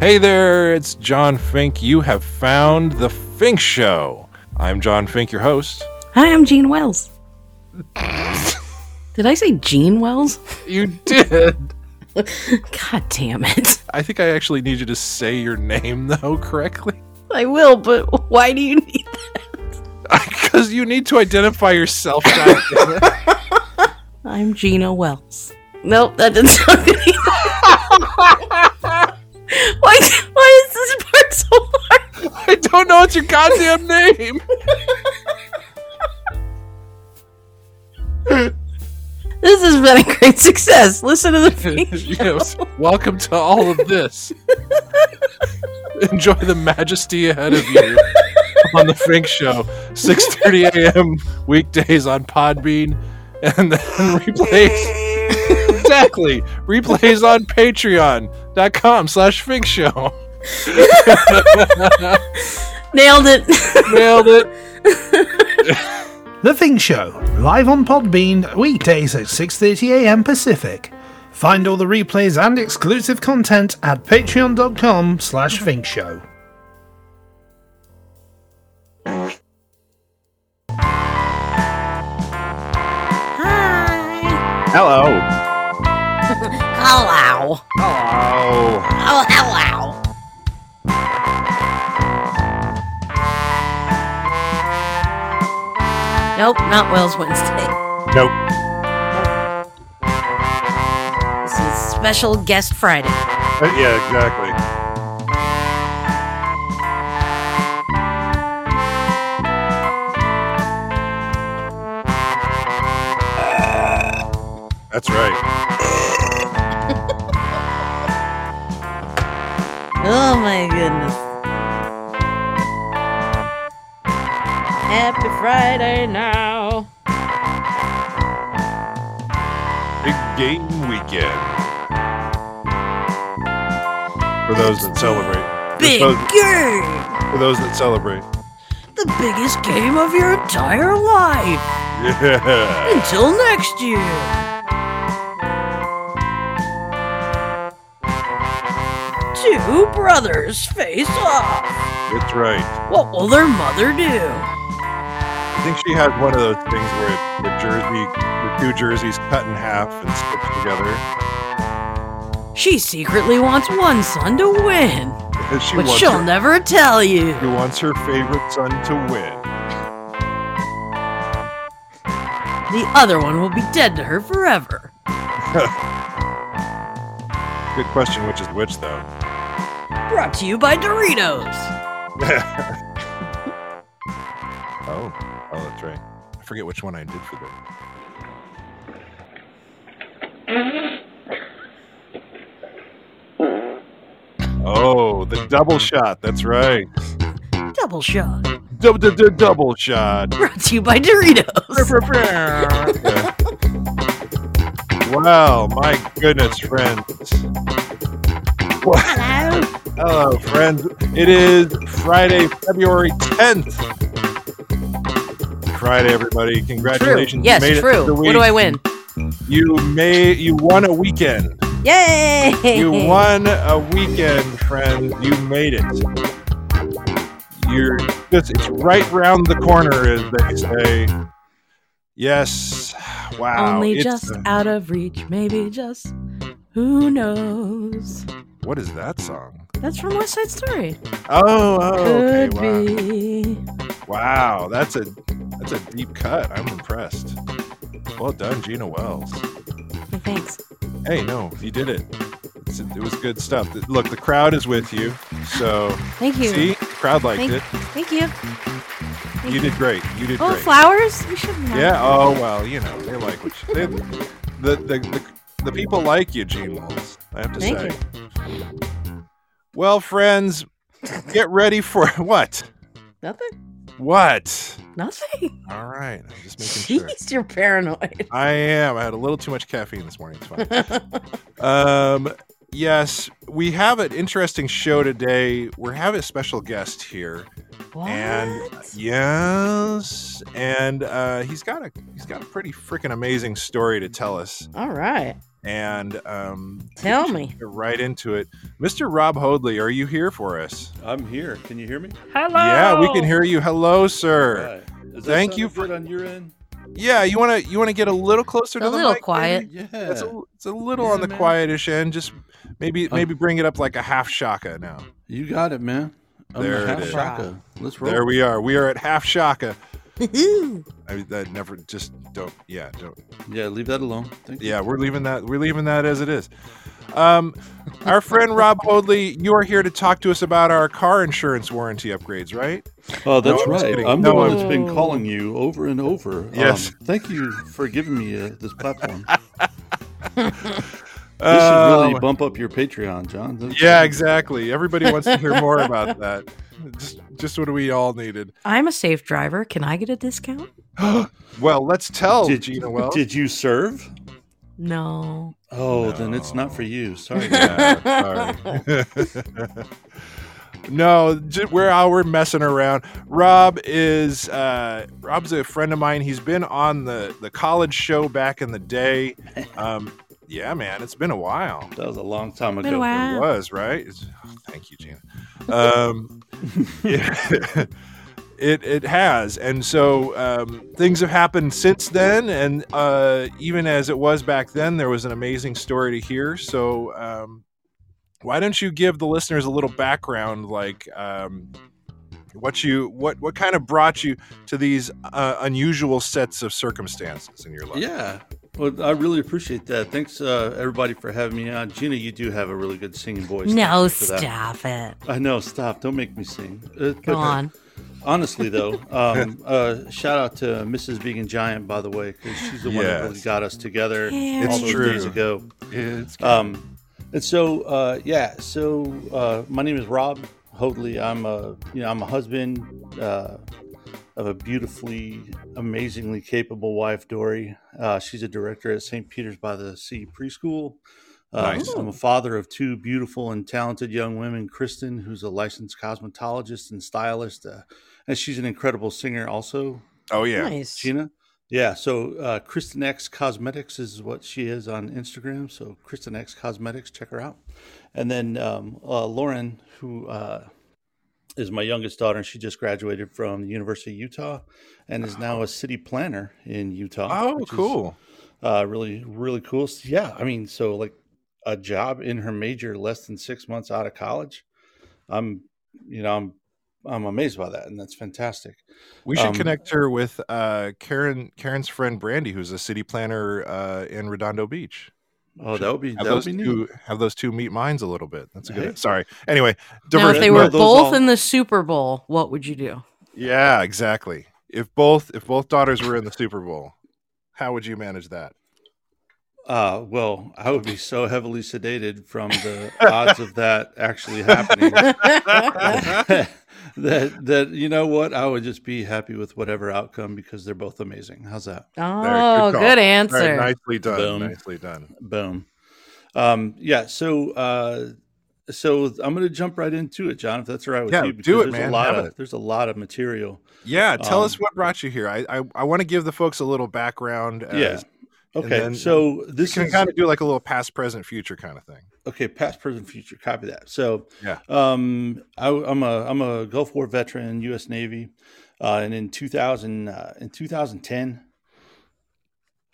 Hey there, it's John Fink. You have found The Fink Show. I'm John Fink, your host. Hi, I'm Gene Wells. Did I say Gene Wells? You did. God damn it. I think I actually need you to say your name, though, correctly. I will, but why do you need that? Because you need to identify yourself. I'm Gina Wells. Nope, that didn't sound good. why, why is this part so hard? I don't know it's your goddamn name. This has been a great success. Listen to the Fink yes. Welcome to all of this. Enjoy the majesty ahead of you on the Fink Show, 6:30 a.m. weekdays on Podbean, and then replays. Exactly, replays on Patreon.com/slash Fink Show. Nailed it. Nailed it. The Fink Show, live on Podbean, weekdays at 6.30am Pacific. Find all the replays and exclusive content at patreon.com slash finkshow. Hi. Hello. Hello. Hello. Oh, hello. Nope, not Wells Wednesday. Nope. This is special guest Friday. Uh, yeah, exactly. That's right. Oh my goodness. Happy Friday now. Big game weekend. For those that celebrate. Big For those, game. for those that celebrate. The biggest game of your entire life. Yeah. Until next year. Two brothers face off. That's right. What will their mother do? I think she has one of those things where the jersey, the two jerseys cut in half and stitched together. She secretly wants one son to win, she but she'll her, never tell you. she wants her favorite son to win. The other one will be dead to her forever. Good question, which is which though? Brought to you by Doritos. oh, oh, that's right. I forget which one I did for them. Oh, the double shot. That's right. Double shot. Double, double, double shot. Brought to you by Doritos. Yeah. Wow, my goodness, friends. Wow. Hello. Hello, friends. It is Friday, February 10th. Friday, everybody. True. Congratulations. Yes, you made true. It the What do. I win? You may you won a weekend. Yay! You won a weekend, friends. You made it. You're just it's right round the corner, as they say. Yes. Wow. Only it's, just uh, out of reach, maybe just. Who knows? What is that song? That's from West Side Story. Oh, oh okay. Wow. be. Wow, that's a that's a deep cut. I'm impressed. Well done, Gina Wells. Hey, thanks. Hey, no, you did it. It's, it was good stuff. Look, the crowd is with you. So Thank you. see, the crowd liked Thank, it. thank you. Thank You did great. You did Oh, great. flowers? You shouldn't. Yeah. Oh well, you know they like what you, they, the, the the the people like you, Gene Wells. I have to Thank say. you. Well, friends, get ready for what? Nothing? What? Nothing. All right, I'm just making sure. Jeez, you're paranoid. I am. I had a little too much caffeine this morning. It's fine. um, yes, we have an interesting show today. We're having a special guest here, What? and yes, and uh, he's got a he's got a pretty freaking amazing story to tell us. All right. And um, Tell me. right into it. Mr. Rob Hoadley, are you here for us? I'm here. Can you hear me? Hello. Yeah, we can hear you. Hello, sir. Right. Thank you for- good on your end. Yeah, you want to you want to get a little closer A to the little mic, quiet. maybe? Yeah. It's a, it's a little Yeah, on the man. quietish end. Just maybe Uh, maybe bring it up like a half shaka now. You got it, man. I'm There the half is. shaka. Let's roll. There we are. We are at half shaka. Woohoo. I mean, that never just don't. Yeah, don't. Yeah, leave that alone. Thank you. Yeah, we're leaving that. We're leaving that as it is. Um, our friend Rob Hoadley, you are here to talk to us about our car insurance warranty upgrades, right? Oh, that's No, I'm right. I'm No, the one that's been calling you over and over. Yes. Um, thank you for giving me uh, this platform. this should really bump up your Patreon, John. That's- yeah, exactly. Everybody wants to hear more about that. Just, just what we all needed. I'm a safe driver. Can I get a discount? Well, let's tell Did, Gina Wells. did you serve? No. Oh, then it's not for you. Sorry. Yeah, sorry. no, j- we're out. We're messing around. Rob is uh, Rob's a friend of mine. He's been on the the college show back in the day. Um, yeah, man, it's been a while. that was a long time Been a ago. while. It was right. It's, oh, thank you, Gina. Um, yeah, it it has, and so um, things have happened since then, and uh, even as it was back then, there was an amazing story to hear. So, um, why don't you give the listeners a little background, like um, what you what what kind of brought you to these uh, unusual sets of circumstances in your life? Yeah. Well, I really appreciate that. Thanks, uh, everybody, for having me on. Gina, you do have a really good singing voice. No, Thank you for that. stop it. I know. Stop. Don't make me sing. Uh, Go but on. Honestly, though, um, uh, shout out to Mrs. Vegan Giant, by the way, because she's the one that really got us together Yeah. all It's those true. days ago. It's Um, and so, uh, yeah. So, uh, my name is Rob Hoadley. I'm a, you know, I'm a husband uh, of a beautifully, amazingly capable wife, Dory. Uh, she's a director at St. Peter's by the Sea Preschool. Uh, Nice. I'm a father of two beautiful and talented young women. Kristen, who's a licensed cosmetologist and stylist, uh, and she's an incredible singer, also. oh yeah, Nice. Gina. Yeah, so uh, Kristen X Cosmetics is what she is on Instagram. So Kristen X Cosmetics, check her out. And then um, uh, Lauren, who uh, is my youngest daughter, and she just graduated from the University of Utah, and is now a city planner in Utah. oh which is, cool. uh, really, really cool. So, yeah, I mean, so like a job in her major less than six months out of college. I'm, you know, I'm, I'm amazed by that, and that's fantastic. We should Um, connect her with uh, Karen. Karen's friend Brandy, who's a city planner uh, in Redondo Beach. Oh, that would be Have that would those be neat. two have those two meet minds a little bit. That's a good. Hey. Sorry. Anyway, Now, if they were both all- in the Super Bowl, what would you do? yeah, exactly. If both if both daughters were in the Super Bowl, how would you manage that? Uh, well, I would be so heavily sedated from the odds of that actually happening that that you know what I would just be happy with whatever outcome because they're both amazing. How's that? Oh, call. good All right, answer. nicely done. Boom. Nicely done. Boom. Um, yeah. So uh, so I'm going to jump right into it, John, if that's all right with Yeah, you. do it, there's man. A lot Have of it. there's a lot of material. Yeah, tell Um, us what brought you here. I I, I want to give the folks a little background. As, yeah. Okay. then so this can is kind of do like a little past, present, future kind of thing. okay. Past, present, future. Copy that. So Yeah. Um, I, I'm a I'm a Gulf War veteran, U.S. Navy, uh, and in 2000 uh, in 2010,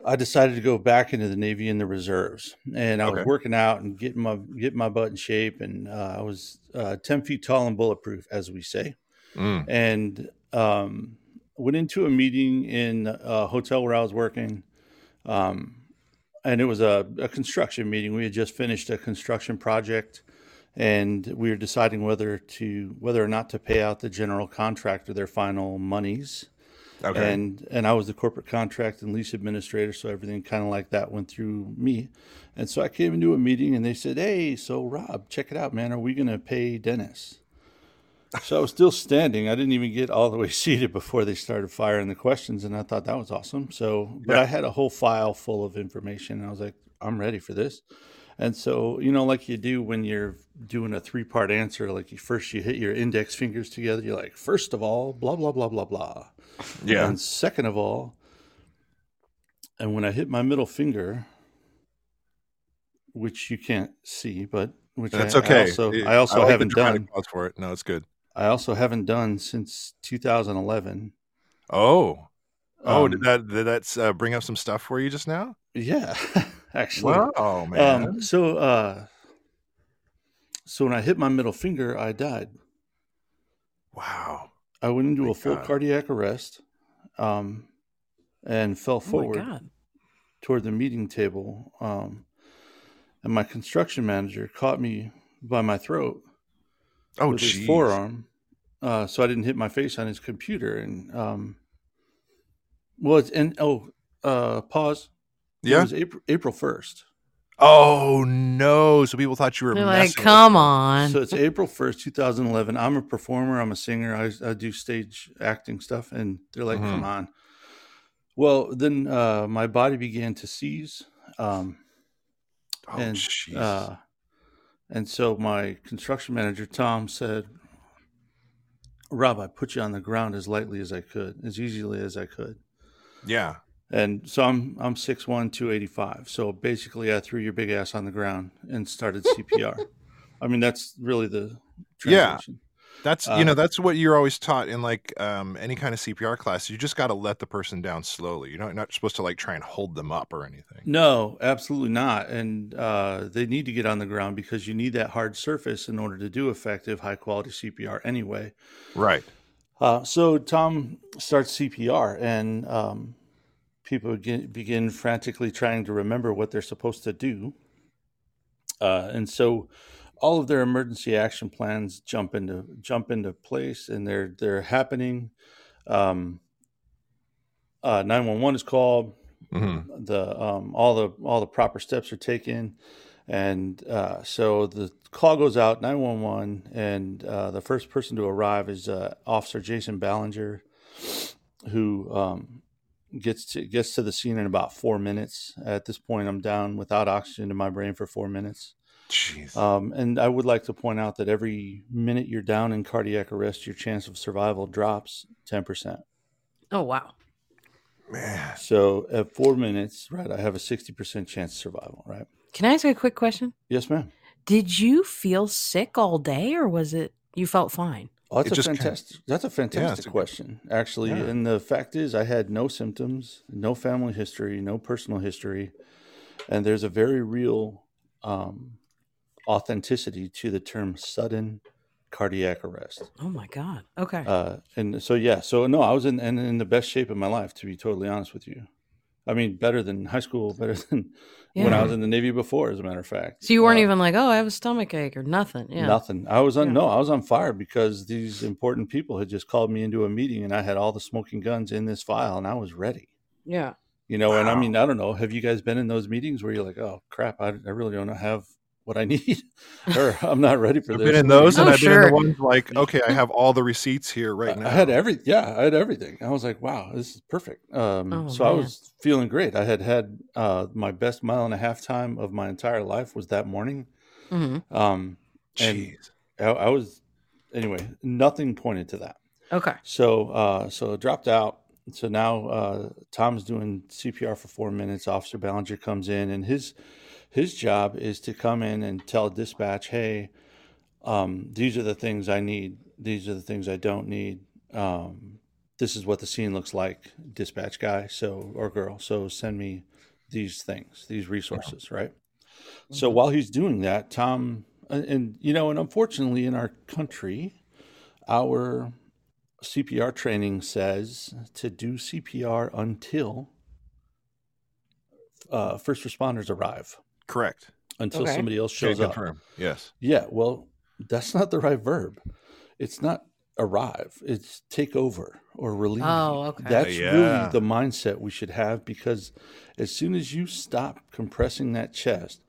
I decided to go back into the Navy in the reserves, and I was working out and getting my getting my butt in shape, and uh, I was uh, 10 feet tall and bulletproof, as we say, Mm. and um, went into a meeting in a hotel where I was working. Um, and it was a, a construction meeting. We had just finished a construction project, and we were deciding whether to whether or not to pay out the general contractor their final monies. Okay. And and I was the corporate contract and lease administrator, so everything kind of like that went through me. And so I came into a meeting, and they said, "Hey, so Rob, check it out, man. Are we going to pay Dennis?" So I was still standing. I didn't even get all the way seated before they started firing the questions, and I thought that was awesome. So, but Yeah. I had a whole file full of information. And I was like, I'm ready for this. And so, you know, like you do when you're doing a three part answer, like you first you hit your index fingers together. You're like, first of all, blah blah blah blah blah. yeah. And second of all, and when I hit my middle finger, which you can't see, but which That's I, okay. I also, It- I also like haven't done. pause for it. No, it's good. I also haven't done since 2011. Oh, oh, Um, did that did that uh, bring up some stuff for you just now? Yeah, actually. Wow, man. Um, so, uh, so when I hit my middle finger, I died. wow. I went into My a full God. cardiac arrest, um, and fell Oh forward god. toward the meeting table. Um, and my construction manager caught me by my throat Oh, with his forearm, uh, so I didn't hit my face on his computer. And um, well, it's, and oh, uh, pause. Yeah, it was April April first. Oh no! So people thought you were They're like, messing with come them. on. So it's April 1st, 2011. I'm a performer, I'm a singer, I, I do stage acting stuff. And they're like, Mhm. come on. Well, then uh, my body began to seize. Um, Oh, and jeez. uh, and so my construction manager, Tom, said, Rob, I put you on the ground as lightly as I could, as easily as I could. yeah. And so I'm I'm 6'1", 285. So basically I threw your big ass on the ground and started CPR. I mean, that's really the Yeah. That's Uh, you know that's what you're always taught in like um, any kind of CPR class. You just got to let the person down slowly. You're not, not supposed to like try and hold them up or anything. No, absolutely not. And uh, they need to get on the ground because you need that hard surface in order to do effective, high quality CPR anyway. Right. Uh, so Tom starts CPR, and um, people begin, begin frantically trying to remember what they're supposed to do. Uh, and so all of their emergency action plans jump into jump into place, and they're they're happening. Um, uh, 911 is called hmm the um, all the all the proper steps are taken, and uh, so the call goes out nine one one, and uh, the first person to arrive is uh, Officer Jason Ballinger, who um, gets to gets to the scene in about four minutes. At this point, I'm down without oxygen in my brain for four minutes. Jeez. Um, and I would like to point out that every minute you're down in cardiac arrest, your chance of survival drops ten percent. oh wow. Man. So at four minutes, right, I have a sixty percent chance of survival. Right. Can I ask a quick question? Yes, ma'am. Did you feel sick all day or was it you felt fine? Oh, that's It a just kinda- fantastic. That's a fantastic a good- question, actually. Yeah. And the fact is, I had no symptoms, no family history, no personal history, and there's a very real um, authenticity to the term sudden cardiac arrest. Oh my god. Okay. Uh, and so, yeah, so no, I was in, in in the best shape of my life, to be totally honest with you. I mean, better than high school, better than when I was in the Navy before, as a matter of fact. so you weren't Uh, even like, oh, I have a stomach ache or nothing. Yeah. Nothing. I was on Yeah. no, I was on fire because these important people had just called me into a meeting and I had all the smoking guns in this file and I was ready. Yeah. You know, and I mean, I don't know. Have you guys been in those meetings where you're like, oh crap, I, I really don't have what I need, or I'm not ready for this. I've this. been in those, and Oh, I've been in the ones like, okay, I have all the receipts here right now. I had every, yeah, I had everything. I was like, wow, this is perfect. Um, Oh, so I was feeling great. I had had uh, my best mile and a half time of my entire life was that morning. hmm Um, and Jeez. I, I was, anyway, nothing pointed to that. Okay. So uh, so it dropped out. So now uh, Tom's doing CPR for four minutes. Officer Ballinger comes in, and his his job is to come in and tell dispatch, "Hey, um, these are the things I need. These are the things I don't need. Um, this is what the scene looks like, dispatch guy, so or girl. So send me these things, these resources, right? So while he's doing that, Tom, and, and you know, and unfortunately, in our country, our CPR training says to do CPR until uh, first responders arrive, Correct. until Okay. somebody else Can shows up. confirm. Yes. Yeah, well, that's not the right verb. It's not arrive, it's take over or relieve. Oh, okay. That's Yeah. really the mindset we should have because as soon as you stop compressing that chest,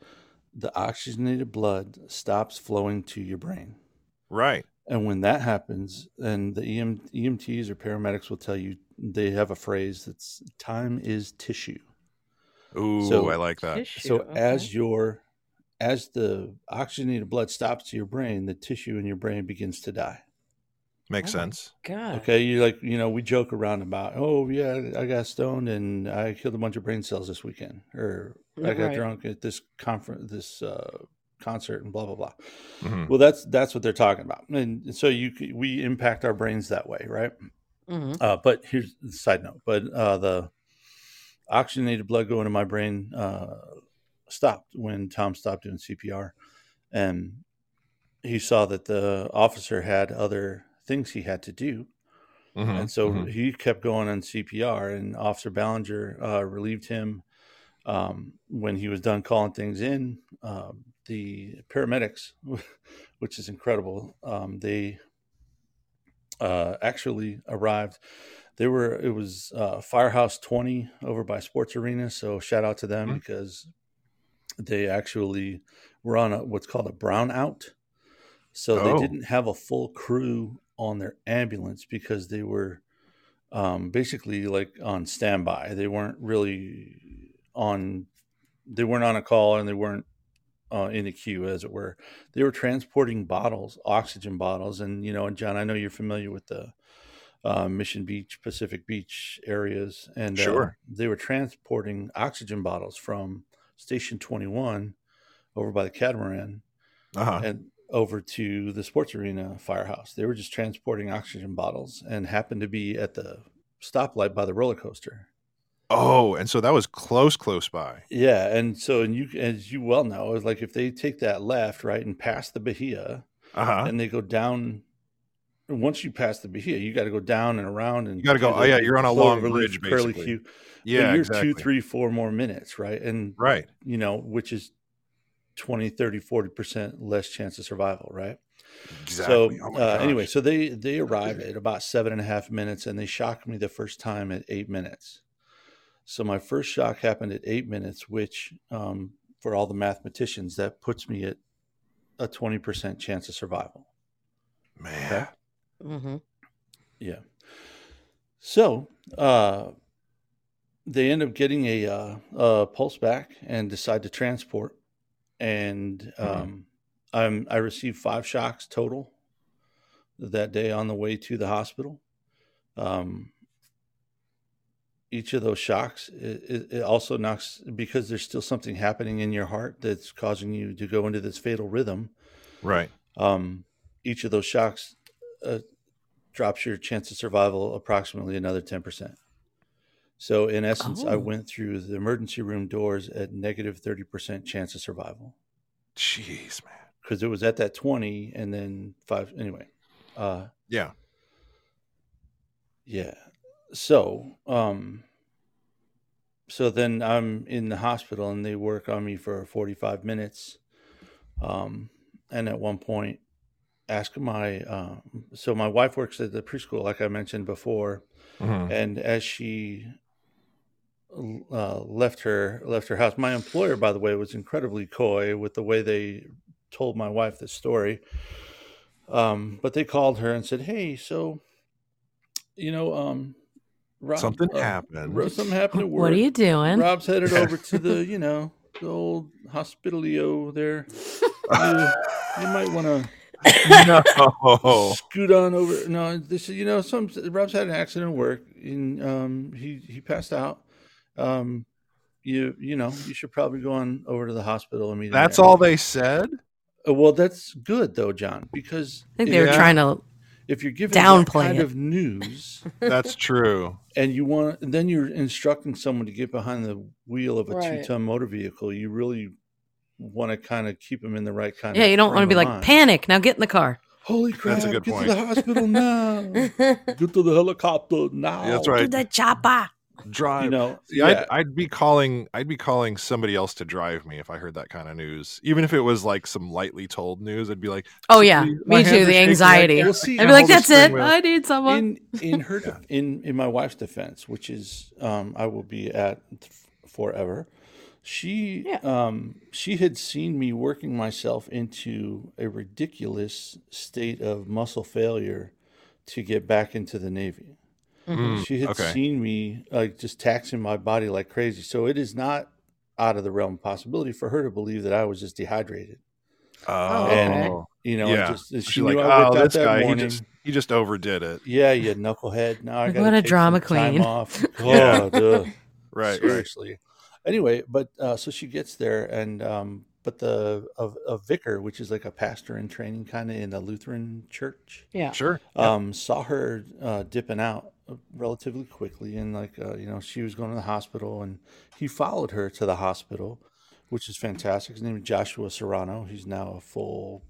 the oxygenated blood stops flowing to your brain. Right. And when that happens, and the EM, EMTs or paramedics will tell you, they have a phrase that's time is tissue. Ooh, So- I like that. Tissue, So okay. as your as the oxygenated blood stops to your brain, the tissue in your brain begins to die. Makes Oh sense. God. Okay, you like you know we joke around about oh yeah I got stoned and I killed a bunch of brain cells this weekend or I got Right. drunk at this conference this uh, concert and blah blah blah. Mhm. Well, that's that's what they're talking about, and so you we impact our brains that way, right? hmm Uh, but here's the side note. But uh, the oxygenated blood going to my brain uh, stopped when Tom stopped doing CPR, and he saw that the officer had other things he had to do, Mhm. and so Mhm. he kept going on CPR. And Officer Ballinger uh, relieved him um, when he was done calling things in. Um, the paramedics, which is incredible, um, they uh, actually arrived. They were it was uh, Firehouse Twenty over by Sports Arena. So shout out to them Mhm. because they actually were on a, what's called a brownout. So Oh. they didn't have a full crew on their ambulance because they were um, basically like on standby. They weren't really on. They weren't on a call and they weren't uh, in a queue, as it were. They were transporting bottles, oxygen bottles, and you know, and John, I know you're familiar with the uh, Mission Beach, Pacific Beach areas, and uh, they were transporting oxygen bottles from Station 21 over by the catamaran Uh-huh. and over to the sports arena firehouse. They were just transporting oxygen bottles and happened to be at the stoplight by the roller coaster. Oh, and so that was close, close by. Yeah, and so and you as you well know, it's like if they take that left, right, and pass the Bahia, Uh-huh. and they go down. Once you pass the Bahia, you got to go down and around, and You gotta go- oh, yeah, you're on a long curly basically. Q. Yeah, you're exactly. two, three, four more minutes, right? And Right. you know, which is 20, 30, 40% less chance of survival, right? Exactly. So Oh uh, anyway, so they they arrived at about seven and a half minutes, and they shocked me the first time at eight minutes. So my first shock happened at eight minutes, which um, for all the mathematicians that puts me at a twenty percent chance of survival. man. Hmm Yeah. So uh, they end up getting a, uh, a pulse back and decide to transport, and um, I'm I received five shocks total that day on the way to the hospital. Um, each of those shocks it, it, it also knocks because there's still something happening in your heart that's causing you to go into this fatal rhythm Right. um, each of those shocks uh, drops your chance of survival approximately another 10%. So, in essence, I Oh. went through the emergency room doors at negative 30% chance of survival Jeez, man. because it was at that 20 and then five. Anyway, uh, Yeah. yeah. So, um, so then I'm in the hospital and they work on me for 45 minutes. Um, and at one point, ask my, uh, so my wife works at the preschool, like I mentioned before. Mhm. And as she uh, left her left her house, my employer, by the way, was incredibly coy with the way they told my wife the story. Um, but they called her and said, "Hey, so you know, um, Rob, Something uh, happened." Ro- Something happened at work. What are you doing? Rob's headed over to the, you know, the old hospitalio there. You, you might want to no. scoot on over. No, this is you know some Rob's had an accident at work and um he he passed out. Um, you you know you should probably go on over to the hospital immediately. That's all they said? Uh, Well, that's good though, John, because I think they were Yeah. trying to. if you're giving that downplay kind it. of news That's true. and you want and then you're instructing someone to get behind the wheel of a Right. two ton motor vehicle, you really want to kind of keep them in the right kind of. Yeah, of you don't want to be like mind. panic. Now get in the car. Holy crap! That's a good get point. to the hospital now. get to the helicopter now. That's right. To right. the chopper. Drive. You know, See, yeah. I'd, I'd be calling. I'd be calling somebody else to drive me if I heard that kind of news. Even if it was like some lightly told news, I'd be like, Oh yeah, me too. The anxiety. can't- Well, see, I'd be like, that's it. wheel." I need someone. in in her in in my wife's defense, which is um, I will be at forever. She Yeah. um, she had seen me working myself into a ridiculous state of muscle failure to get back into the Navy. Mm, She had okay. seen me like just taxing my body like crazy. So it is not out of the realm of possibility for her to believe that I was just dehydrated. Oh, And, You know, Yeah. just, she she's knew like, I worked oh, out this that guy, he morning. just he just overdid it. Yeah, you knucklehead. Now I Like, got what a drama queen. Off. Yeah. God, ugh. Right, right. seriously. Anyway, but uh, so she gets there, and um, but the a, a vicar, which is like a pastor in training, kind of in a Lutheran church, Yeah. Sure. um, saw her uh, dipping out relatively quickly, and like uh, you know, she was going to the hospital, and he followed her to the hospital, which is fantastic. His name is Joshua Serrano. He's now a full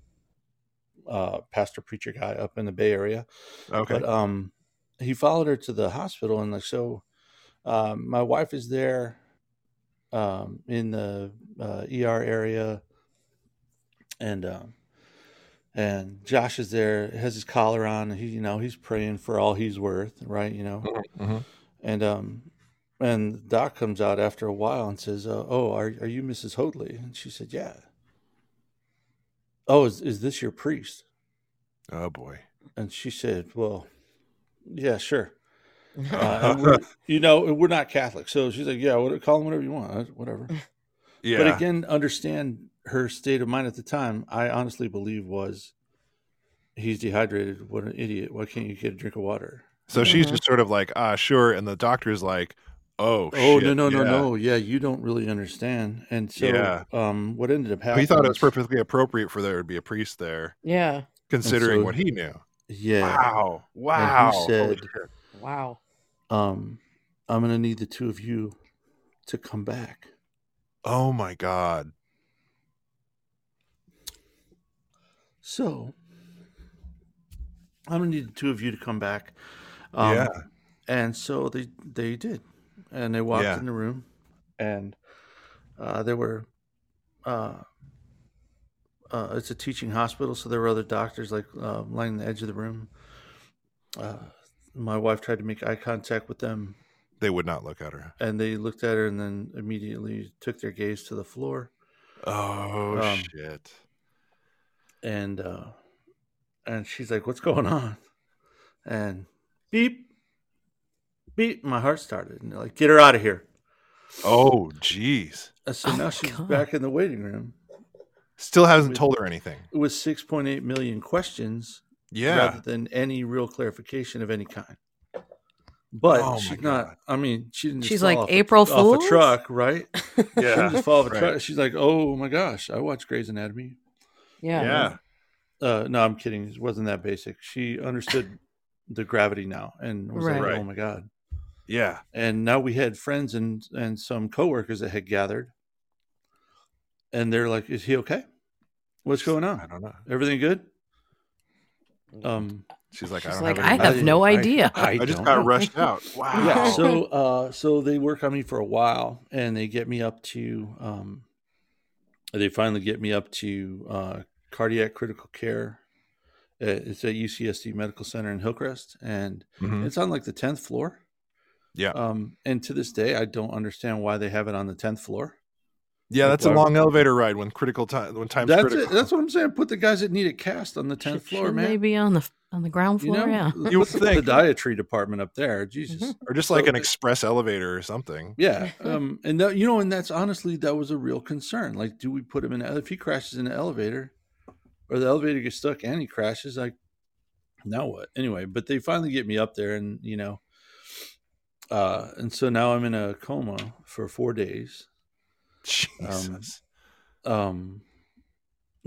uh, pastor preacher guy up in the Bay Area. Okay. But um, he followed her to the hospital, and like so, um, my wife is there, um, in the uh, ER area, and um, and Josh is there, has his collar on. And he, you know, he's praying for all he's worth, right? You know, Mhm. and um, and doc comes out after a while and says, uh, "Oh, are are you Mrs. Hoadley?" And she said, "Yeah." Oh, is is this your priest? Oh boy. And she said, "Well, yeah, sure." Uh, you know, we're not Catholic, so she's like, "Yeah, what, call him whatever you want, whatever." Yeah. But again, understand her state of mind at the time. I honestly believe was he's dehydrated. What an idiot! Why can't you get a drink of water? so she's Mhm. just sort of like, ah, sure, and the doctor's like, oh, Oh shit, no no no yeah. no! Yeah, you don't really understand. And so, Yeah. um, what ended up happening? He thought it was was- perfectly appropriate for there to be a priest there, Yeah. considering so- what he knew. Yeah. Wow. Wow. Holy said- shit. Wow. Um, I'm gonna need the two of you to come back. Oh my god. So I'm gonna need the two of you to come back. Um, yeah. And so they they did, and they walked Yeah. in the room, and uh, there were. Uh, uh, it's a teaching hospital, so there were other doctors like uh, lining the edge of the room. Uh, my wife tried to make eye contact with them, They would not look at her. and they looked at her, and then immediately took their gaze to the floor. Oh Um, shit. and uh and she's like what's going on and beep beep my heart started and they're like get her out of here Oh jeez. So Oh now my she's God. back in the waiting room Still hasn't With- told her anything. with 6.8 million questions Yeah. rather than any real clarification of any kind but Oh she's not God. i mean she didn't just She's fall like off a- April off Fools? a truck right she didn't Yeah. just fall off a Right. truck she's like oh my gosh i watch grey's anatomy Yeah. Yeah. Uh, no, I'm kidding. It wasn't that basic. She understood the gravity now and was like, "Oh my god!" Yeah. And now we had friends and and some coworkers that had gathered, and they're like, "Is he okay? What's going on? I don't know. Everything good?" Um, She's like, She's I don't like, have I have no idea. I, I just got rushed out. Wow. Yeah. So, uh, so they work on me for a while, and they get me up to. Um, they finally get me up to uh, cardiac critical care. Uh, It's at UCSD Medical Center in Hillcrest, and Mhm. It's on like the tenth floor. Yeah. Um, and to this day, I don't understand why they have it on the tenth floor. Yeah, that's a Why- long elevator ride when critical time when time's That's critical. it. That's what I'm saying. Put the guys that need it cast on the tenth floor, shouldn't man. They be on the on the ground you floor. know, yeah. You would think. the dietary department up there. Jesus. Mhm. or just like So- an express elevator or something. Yeah. Um, and that, you know, and that's honestly that was a real concern. Like, do we put him in? If he crashes in the elevator, or the elevator gets stuck and he crashes, like, now what? Anyway, but they finally get me up there, and you know, uh, and so now I'm in a coma for four days. Jesus. um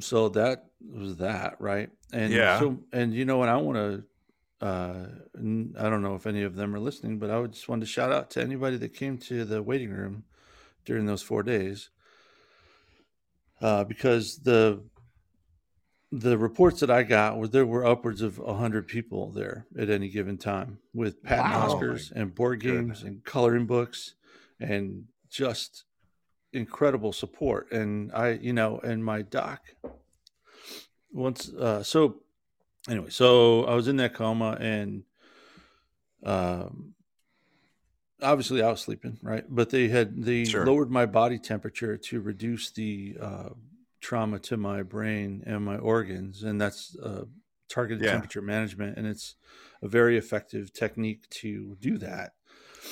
so that was that right and Yeah. so and you know what i want to uh i don't know if any of them are listening but i would just want to shout out to anybody that came to the waiting room during those four days uh because the the reports that i got were there were upwards of 100 people there at any given time with patent Wow. oscars and board games and coloring books and just incredible support and i you know and my doc once uh so anyway so i was in that coma and um obviously i was sleeping right but they had they Sure. lowered my body temperature to reduce the uh trauma to my brain and my organs and that's uh targeted Yeah. temperature management and it's a very effective technique to do that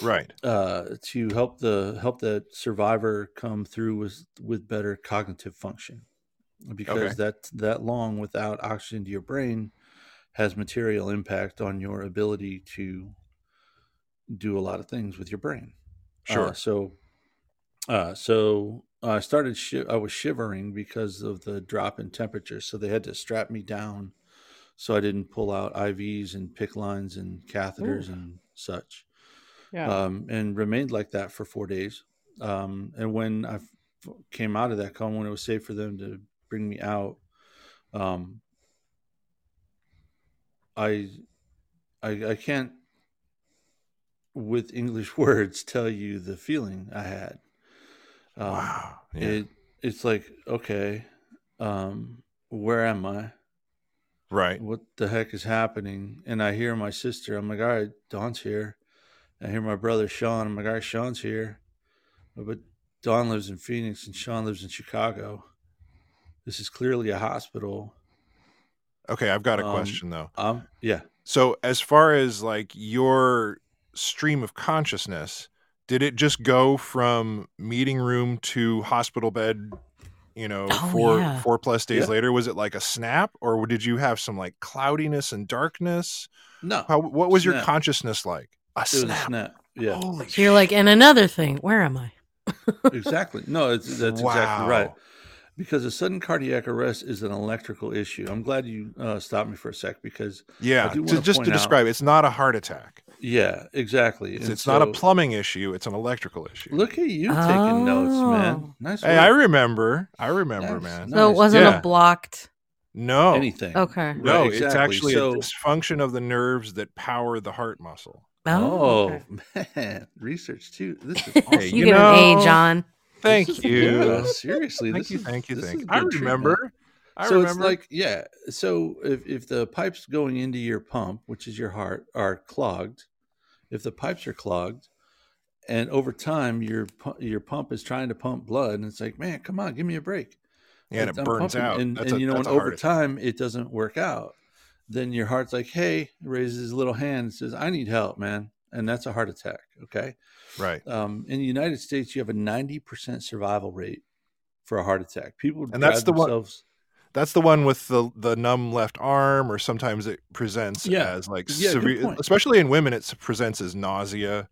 Right. uh, to help the help the survivor come through with with better cognitive function. because Okay. that that long without oxygen to your brain has material impact on your ability to do a lot of things with your brain. Sure. Uh, so, uh, so I started. Shi- I was shivering because of the drop in temperature. So they had to strap me down, so I didn't pull out IVs and PICC lines and catheters and such. Yeah. Um, and remained like that for four days. Um, and when I f- came out of that coma, when it was safe for them to bring me out, um, I, I, I can't, with English words, tell you the feeling I had. Um, wow. Yeah. It it's like okay, um, where am I? right. What the heck is happening? And I hear my sister. I'm like, all right, Dawn's here. I hear my brother Sean. I'm like, all right, Sean's here. But Dawn lives in Phoenix and Sean lives in Chicago. This is clearly a hospital. Okay, I've got a Um, question though. Um, yeah. So, as far as like your stream of consciousness, did it just go from meeting room to hospital bed? You know, Oh, four yeah. four plus days Yeah. later, was it like a snap, or did you have some like cloudiness and darkness? No. How what was your Snap. consciousness like? A it was a snap. snap. Yeah. Holy So you're like, and another thing, where am I? exactly. No, it's, that's exactly right. Because a sudden cardiac arrest is an electrical issue. I'm glad you uh, stopped me for a sec because, Yeah, I do to, wanna just to point out- describe, it's not a heart attack. yeah, exactly. It's, And it's not a plumbing issue. It's an electrical issue. Look at you taking notes, man. Oh. Nice. hey, I remember. I remember, Nice, man. nice. It wasn't Yeah. a blocked. No, anything. Okay. no, Right, it's actually so. a dysfunction of the nerves that power the heart muscle. Oh, Oh okay. man, research too. This is awesome. Hey, you, you get an know- A, John. Thank This you. yeah, seriously, Thank this you, is- thank you, thank you. I good treatment. remember. I so remember. it's like yeah. So if if the pipes going into your pump, which is your heart, are clogged, if the pipes are clogged, and over time your your pump is trying to pump blood, and it's like, man, come on, give me a break. yeah, and it I'm burns pumping, out. and, and a- you know, and over time it doesn't work out. Then your heart's like, hey, raises his little hand and says, I need help, man, and that's a heart attack. Okay. Right. Um, in the United States, you have a 90% survival rate for a heart attack. People And that's the one- That's the one with the the numb left arm, or sometimes it presents Yeah. as like Yeah, severe, especially in women, it presents as nausea.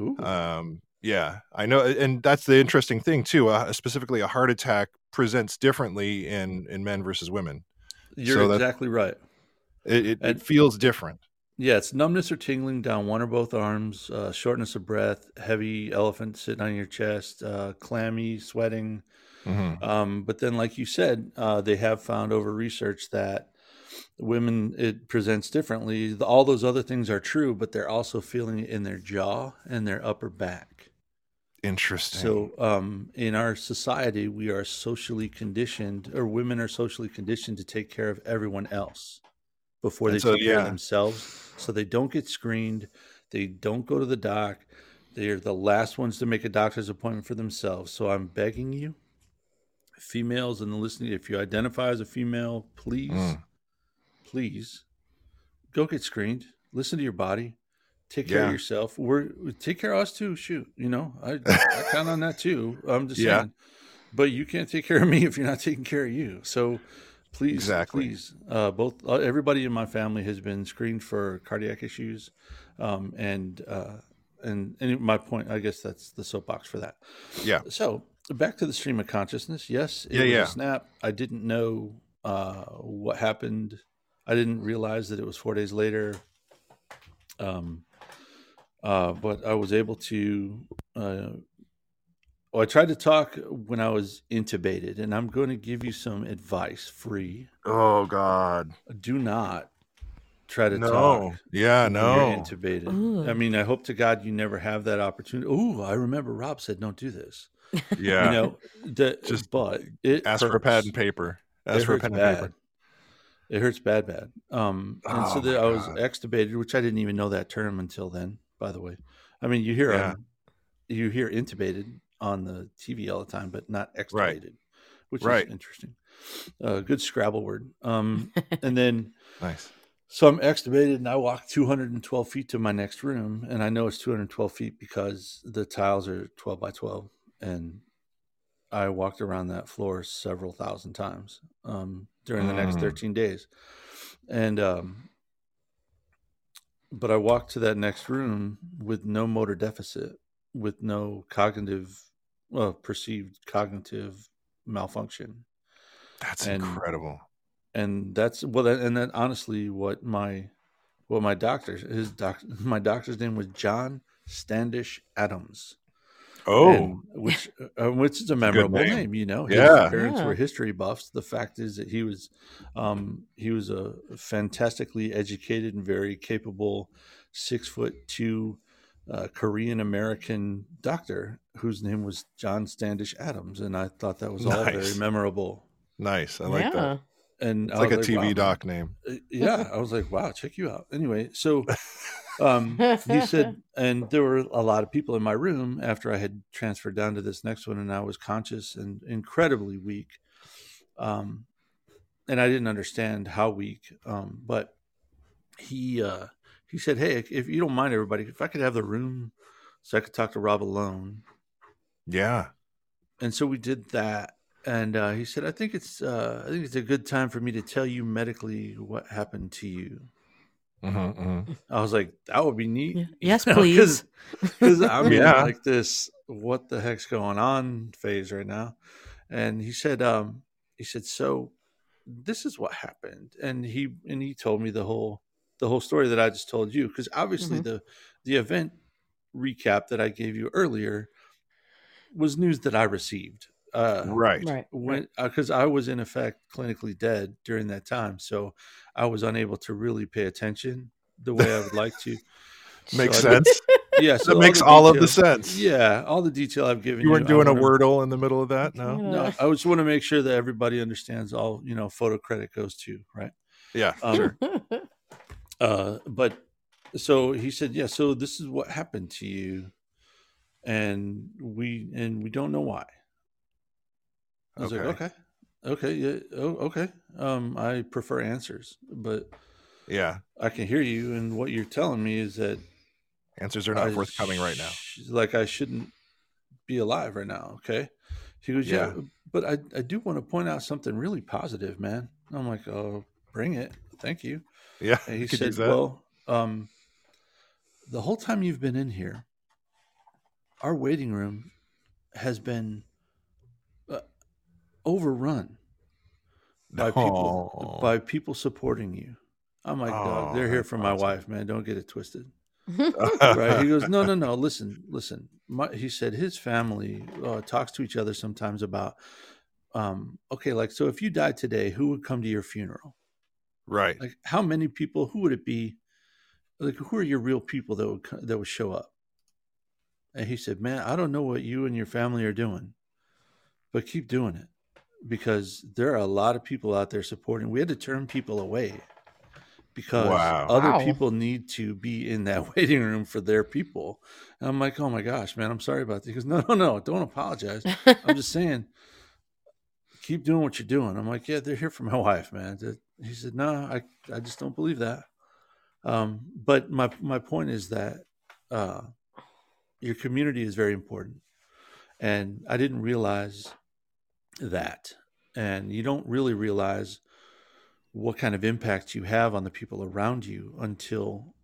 Ooh. Um, yeah, I know, and that's the interesting thing too. Uh, specifically, a heart attack presents differently in in men versus women. You're so exactly right. It, it, And- it feels different. Yeah, it's numbness or tingling down one or both arms, uh, shortness of breath, heavy elephant sitting on your chest, uh, clammy, sweating. Mhm. Um, but then, like you said, uh, they have found over research that women it presents differently. The- All those other things are true, but they're also feeling it in their jaw and their upper back. Interesting. So, um, in our society, we are socially conditioned, or women are socially conditioned to take care of everyone else before they so, take care yeah. of themselves. So they don't get screened, they don't go to the doc. They're the last ones to make a doctor's appointment for themselves. So I'm begging you, females and the listening, if you identify as a female, please, Mm. please go get screened. Listen to your body. Take care Yeah. of yourself. We're take care of us too. Shoot, you know, I, I count on that too. I'm just Yeah. saying. But you can't take care of me if you're not taking care of you. So please, Exactly. please, uh, both uh, everybody in my family has been screened for cardiac issues, um, and uh, and and my point, I guess that's the soapbox for that. Yeah. So back to the stream of consciousness. Yes, Yeah, yeah. a snap. I didn't know uh, what happened. I didn't realize that it was four days later. Um, uh, but I was able to. Uh, well, I tried to talk when I was intubated, and I'm going to give you some advice free. oh God. Do not try to No. talk Yeah. when No. you're intubated. Ooh. I mean, I hope to God you never have that opportunity. Oh, I remember Rob said, "Don't do this." Yeah. You know, the, Just but it Ask for a pad and paper. Ask it for a hurts pen and bad. paper. It hurts bad, bad. Um, and so Oh, that my I was God. extubated, which I didn't even know that term until then. By the way, I mean you hear Yeah. um, you hear intubated on the TV all the time, but not extubated, which Right. is interesting. Uh, good Scrabble word. Um, and then Nice. so I'm extubated, and I walk 212 feet to my next room, and I know it's 212 feet because the tiles are 12 by 12, and I walked around that floor several thousand times um, during the next Mm. 13 days. And, um, but I walked to that next room with no motor deficit, with no cognitive, well, perceived cognitive malfunction. That's And- incredible. And that's, well, that, and then honestly, what my, what my doctor, his doc, my doctor's name was John Standish Adams. Oh, and which uh, which is a memorable name. name. you know. His Yeah. parents Yeah. were history buffs. The fact is that he was um, he was a fantastically educated and very capable six foot two uh, Korean American doctor whose name was John Standish Adams, and I thought that was all very memorable. nice. I like yeah. that. And It's like a was TV wow. doc name. Uh, yeah i was like wow check you out anyway so um he said and there were a lot of people in my room after i had transferred down to this next one and i was conscious and incredibly weak um and i didn't understand how weak um but he uh he said hey if you don't mind everybody if i could have the room so i could talk to rob alone Yeah. and so we did that and uh, he said i think it's uh, i think it's a good time for me to tell you medically what happened to you Mhm, mhm. I was like, that would be neat. Yeah. Yes, You know, please. Because I'm Yeah. in like this, what the heck's going on phase right now. And he said, um, he said, so this is what happened. And he and he told me the whole the whole story that I just told you. Because obviously Mhm. the the event recap that I gave you earlier was news that I received. Uh, Right. Right. when because I was in effect clinically dead during that time, so I was unable to really pay attention the way I would like to. Makes So I did- sense. Yeah, so that makes all of the sense. Yeah, all the detail I've given you. You weren't doing a wanna- wordle in the middle of that? No. No, I just want to make sure that everybody understands all you know. Photo credit goes to right. Yeah. Um, sure. Uh, but so he said, yeah. So this is what happened to you, and we and we don't know why. I was Okay. like, okay, okay, yeah, oh, okay. Um, I prefer answers, but Yeah. I can hear you, and what you're telling me is that Answers are not I forthcoming right now. Like I shouldn't be alive right now. Okay. He goes, yeah, Yeah. but I, I do want to point out something really positive, man. I'm like, oh, bring it. Thank you. Yeah. And he said, well, um, the whole time you've been in here, our waiting room has been uh, overrun by people by people supporting you. I'm like, they're here for my wife, man. Don't get it twisted right? He goes, no, no, no. Listen, listen. My, he said his family uh, talks to each other sometimes about, um, okay, like so. If you died today, who would come to your funeral? Right. Like, how many people? Who would it be? Like, who are your real people that would that would show up? And he said, man, I don't know what you and your family are doing, but keep doing it because there are a lot of people out there supporting. We had to turn people away because Wow. other Wow. people need to be in that waiting room for their people. And I'm like, oh my gosh, man, I'm sorry about that. He goes, no, no, no, don't apologize. I'm just saying, keep doing what you're doing. I'm like, yeah, they're here for my wife, man. He said, no, I, I just don't believe that. Um, but my my point is that uh, your community is very important, and I didn't realize that. And you don't really realize what kind of impact you have on the people around you until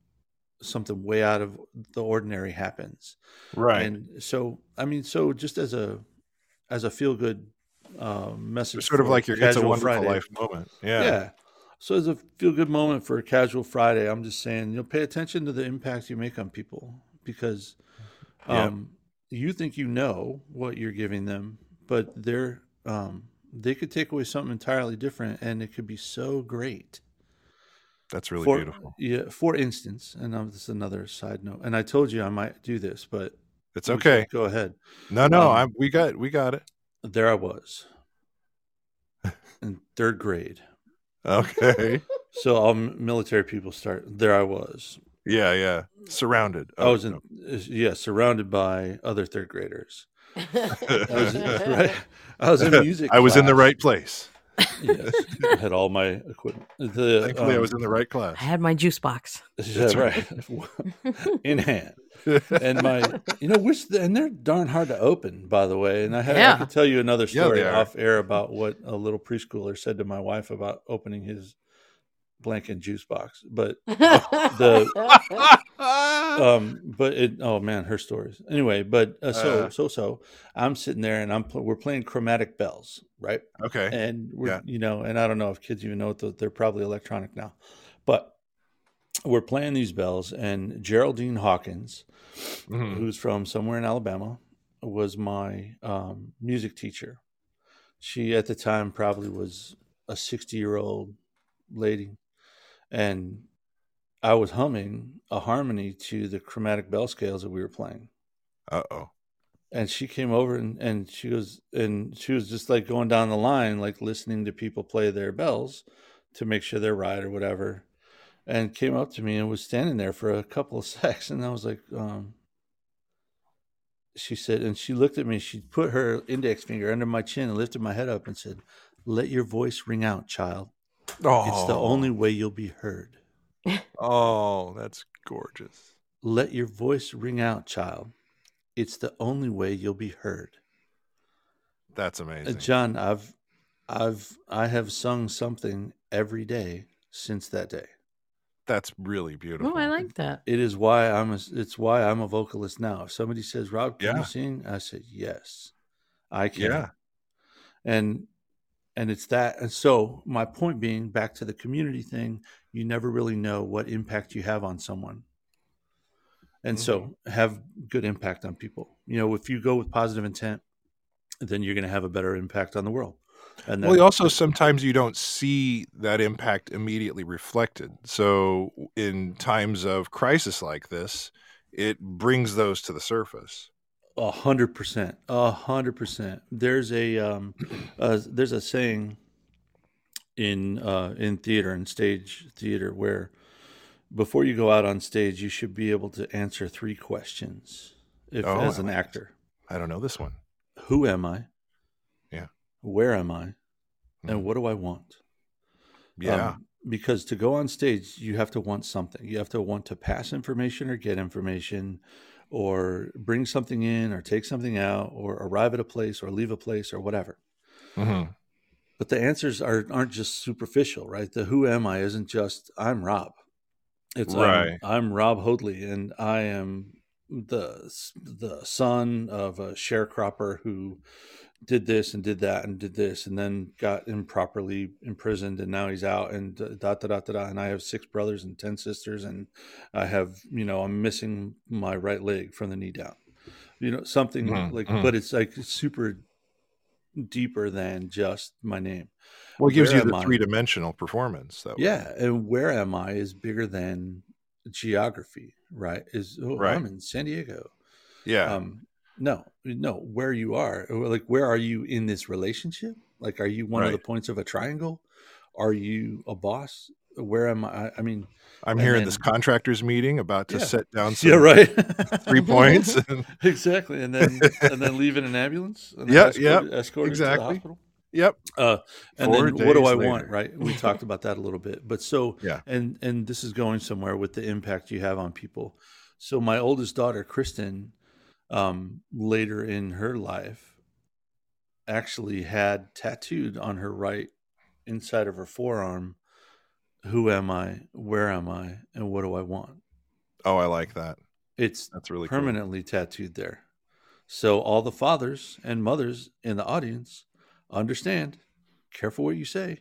something way out of the ordinary happens. Right. And so, I mean, so just as a as a feel good uh, message, sort of like your it's a wonderful Friday. life moment. Yeah. Yeah. So it's a feel good moment for a casual Friday, I'm just saying, you know, pay attention to the impact you make on people because Yeah. um, you think you know what you're giving them, but they're um, they could take away something entirely different, and it could be so great. That's really for, beautiful. Yeah. For instance, and um, this is another side note, and I told you I might do this, but It's okay. Go ahead. No, no, Um, I'm we got we got it. There I was in third grade. Okay. So all military people start. There I was. yeah, yeah. Surrounded. I oh, was in, no. yeah, surrounded by other third graders. I was, right? I was in music. I was in the right place. Yes, I had all my equipment. The, Thankfully, I um, was in the right class. I had my juice box. Yeah, right. In hand. And my, you know, which, and they're darn hard to open, by the way. And I had, I Yeah. could tell you another story they are. off air about what a little preschooler said to my wife about opening his blank and juice box. But, the, um, but it, oh man, her stories. Anyway, but uh, so, Uh. so, so I'm sitting there and I'm, pl- we're playing chromatic bells, right? okay. and we're Yeah. you know and i don't know if kids even know what those, they're probably electronic now but we're playing these bells and geraldine hawkins Mhm. who's from somewhere in alabama was my um, music teacher she at the time probably was a 60 year old lady and i was humming a harmony to the chromatic bell scales that we were playing. Uh oh. and she came over and, and she was and she was just like going down the line like listening to people play their bells to make sure they're right or whatever and came up to me and was standing there for a couple of seconds. And i was like um she said and she looked at me. She put her index finger under my chin and lifted my head up and said let your voice ring out child Oh, it's the only way you'll be heard Oh, that's gorgeous. let your voice ring out child it's the only way you'll be heard That's Uh, amazing. John, I've I've I have sung something every day since that day. That's really beautiful. Oh, I like that. It is why I'm a, it's why I'm a vocalist now. If somebody says, "Rob, can Yeah. you sing?" I said, "Yes, I can." Yeah. And and it's that and so my point being back to the community thing, you never really know what impact you have on someone. And so Mm-hmm. have good impact on people. You know, if you go with positive intent, then you're going to have a better impact on the world. And Well, also sometimes you don't see that impact immediately reflected. So in times of crisis like this, it brings those to the surface. A hundred percent, a hundred percent. There's a um, uh, there's a saying in uh, in theater and stage theater where before you go out on stage, you should be able to answer three questions. If Oh, as an actor, I don't know this one. who am I? Yeah. Where am I? And Mhm. what do I want? Yeah. Um, because to go on stage, you have to want something. You have to want to pass information or get information or bring something in or take something out or arrive at a place or leave a place or whatever. Mhm. But the answers are, aren't just superficial, right? The who am I isn't just I'm Rob. It's I'm- I'm, Rob Hoadley and I am the the son of a sharecropper who did this and did that and did this and then got improperly imprisoned and now he's out and da da da da da and I have six brothers and ten sisters and I have you know I'm missing my right leg from the knee down you know something Mhm, like mhm. but it's like super deeper than just my name Well, it gives where you the three dimensional performance. That way. yeah and where am I is bigger than geography right is oh, Right. I'm in San Diego Yeah. um no no where you are like where are you in this relationship like are you one of the points of a triangle are you a boss where am i i mean I'm here in this contractors meeting about to Yeah. set down some yeah right three points. and- exactly and then and then leave in an ambulance and then Yeah, escort, yeah, escorted to the exactly. hospital yep. uh and Four then what do i later. want right we talked about that a little bit but so Yeah. and and this is going somewhere with the impact you have on people so my oldest daughter kristen um later in her life actually had tattooed on her right inside of her forearm who am i where am i and what do i want Oh, I like that. it's That's really cool. permanently tattooed there so all the fathers and mothers in the audience understand careful what you say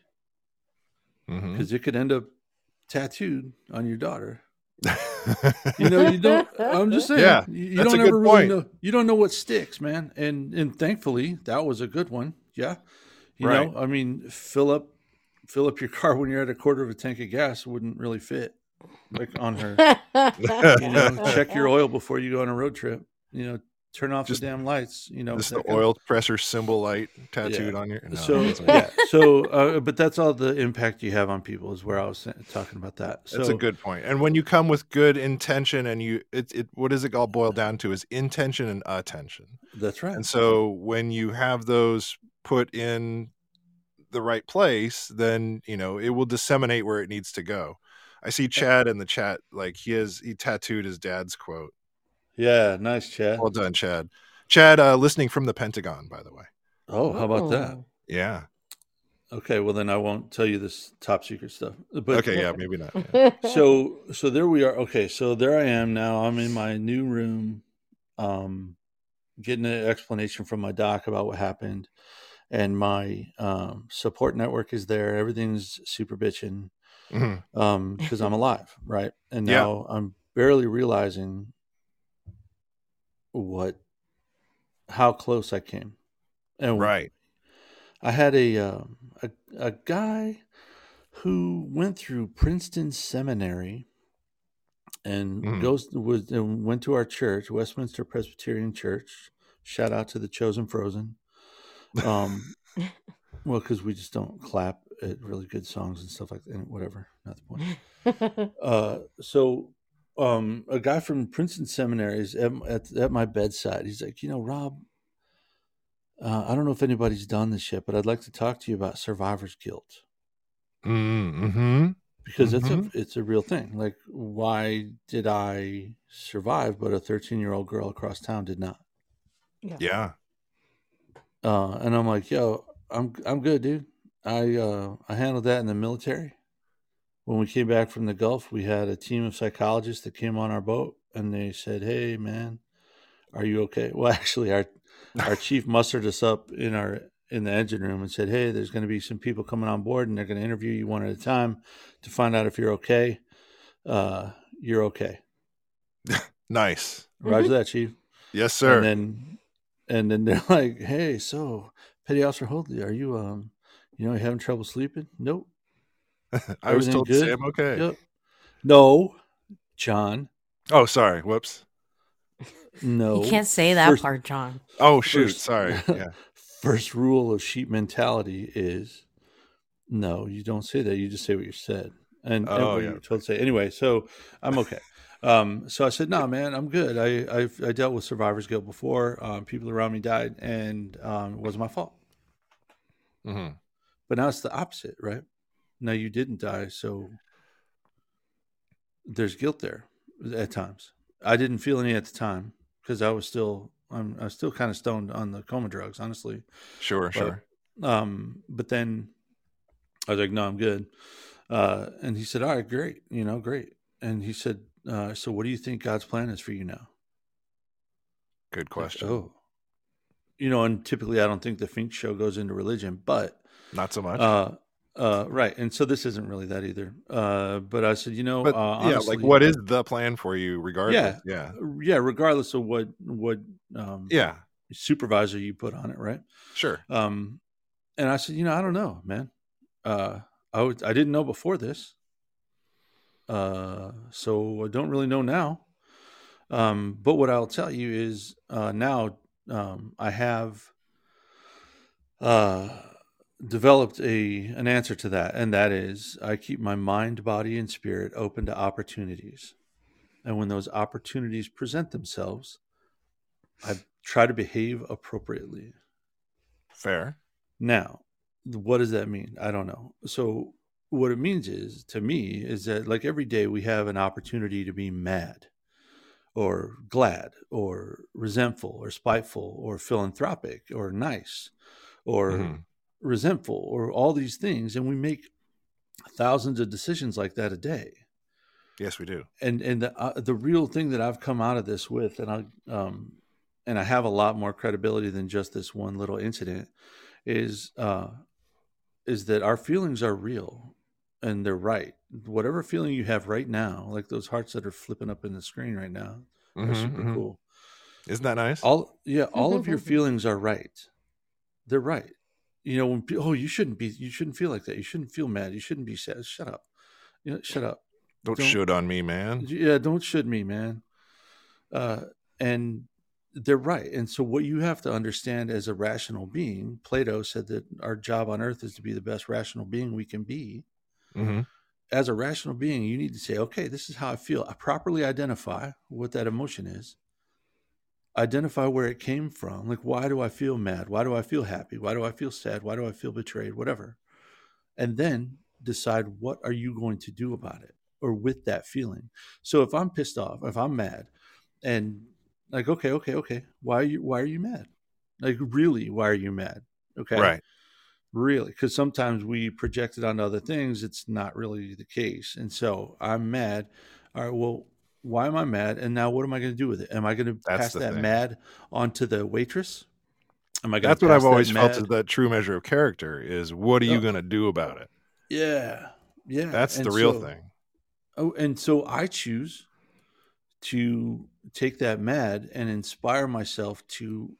because it could end up tattooed on your daughter. You know, you don't. I'm just saying. Yeah, you, don't ever really point. know. You don't know what sticks, man. And and thankfully, that was a good one. Yeah, you Right. know, I mean, fill up fill up your car when you're at a quarter of a tank of gas wouldn't really fit, like on her. You know, check your oil before you go on a road trip. You know, turn off Just- the damn lights. You know, Just the kind of- oil pressure symbol light tattooed on your. No, so yeah, so uh, but that's all the impact you have on people is where I was talking about that. So That's a good point. And when you come with good intention and you it, it what does it all boil down to is intention and attention. That's right. And so when you have those put in the right place, then you know it will disseminate where it needs to go. I see Chad in the chat, like he has he tattooed his dad's quote. Yeah, nice, Chad. Well done, Chad. Chad, uh, listening from the Pentagon, by the way. Oh, how about that? Yeah. Okay, well then I won't tell you this top secret stuff. But Okay. Yeah. Maybe not. yeah. so so there we are. Okay, so there I am now. I'm in my new room, um, getting an explanation from my doc about what happened, and my um, support network is there. Everything's super bitching Mhm. um, because I'm alive, right? And Yeah. now I'm barely realizing what how close I came. And Right. I had a, um, a a guy who went through Princeton Seminary and Mhm. goes was and went to our church, Westminster Presbyterian Church. Shout out to the Chosen Frozen. Um, well, because we just don't clap at really good songs and stuff like that. and Whatever, not the point. Uh, so um, a guy from Princeton Seminary is at, at, at my bedside. He's like, you know, Rob, uh, I don't know if anybody's done this yet, but I'd like to talk to you about survivor's guilt Mm-hmm. because it's a it's a real thing. Like, why did I survive, but a 13 year old girl across town did not? Yeah. Uh, and I'm like, yo, I'm I'm good, dude. I uh, I handled that in the military. When we came back from the Gulf, we had a team of psychologists that came on our boat, and they said, "Hey, man, are you okay?" Well, actually, our our chief mustered us up in our in the engine room and said, "Hey, there's going to be some people coming on board, and they're going to interview you one at a time to find out if you're okay. Uh, you're okay. Nice. Roger that, chief." Yes, sir. And then and then they're like, "Hey, so Petty Officer Hoadley, are you um, you know, you having trouble sleeping?" Nope. I was told to good? say I'm okay. Yep. No, John. Oh, sorry. Whoops. No. You can't say that First- part, John. Oh, shoot. First- Sorry. Yeah. First rule of sheep mentality is no, you don't say that. You just say what you said. And, and Oh, what yeah. you're told to say. Anyway, so I'm okay. Um, so I said, no, man, I'm good. I, I've, I dealt with survivor's guilt before. Um, people around me died and um, it wasn't my fault. hmm But now it's the opposite, right? Now you didn't die, so there's guilt there at times. I didn't feel any at the time because I was still I'm, I was still kind of stoned on the coma drugs, honestly. Sure. But, Sure. Um, but then I was like, no, I'm good. Uh, and he said, all right, great, you know, great. And he said, uh, so what do you think God's plan is for you now? Good Like, question. oh, you know, and typically I don't think the Fink show goes into religion, but Not so much. uh, uh, right. And so this isn't really that either. Uh, but I said, you know, but uh, yeah, like what is the plan for you, regardless? Yeah. Yeah. yeah, regardless of what what um, Yeah. supervisor you put on it, right? Sure. Um, and I said, you know, I don't know, man. Uh, I would, I didn't know before this, uh, so I don't really know now. Um, but what I'll tell you is uh, now um, I have uh, developed a an answer to that, and that is I keep my mind, body, and spirit open to opportunities, and when those opportunities present themselves, I try to behave appropriately. Fair. Now, what does that mean? I don't know. So, what it means is to me is that like every day we have an opportunity to be mad or glad or resentful or spiteful or philanthropic or nice or Mhm. Resentful or all these things and we make thousands of decisions like that a day Yes, we do. and and the, uh, the real thing that I've come out of this with, and I um, and I have a lot more credibility than just this one little incident, is uh, is that our feelings are real, and they're right. Whatever feeling you have right now, like those hearts that are flipping up in the screen right now, are Mhm, super mhm. cool. Isn't that nice? All yeah, all of your feelings are right. They're right. You know, when pe- oh, you shouldn't be, you shouldn't feel like that. You shouldn't feel mad. You shouldn't be sad. Shut up. You know, shut up. don't, don't- shoot on me, man. Yeah, don't should me, man. Uh, and they're right. And so, what you have to understand as a rational being, Plato said that our job on earth is to be the best rational being we can be. hmm As a rational being, you need to say, okay, this is how I feel. I properly identify what that emotion is. Identify where it came from. Like, why do I feel mad? Why do I feel happy? Why do I feel sad? Why do I feel betrayed? Whatever. And then decide what are you going to do about it or with that feeling. So if I'm pissed off, if I'm mad, and like, okay, okay, okay, why are you why are you mad? Like, really, why are you mad? Okay, Right. really because sometimes we project it onto other things it's not really the case and so i'm mad all right well why am i mad and now what am i going to do with it am i going to pass that thing. mad onto the waitress am i going That's what I've always felt is the true measure of character is what are you Oh. going to do about it? yeah yeah That's the real so- thing. Oh, and so I choose to take that mad and inspire myself to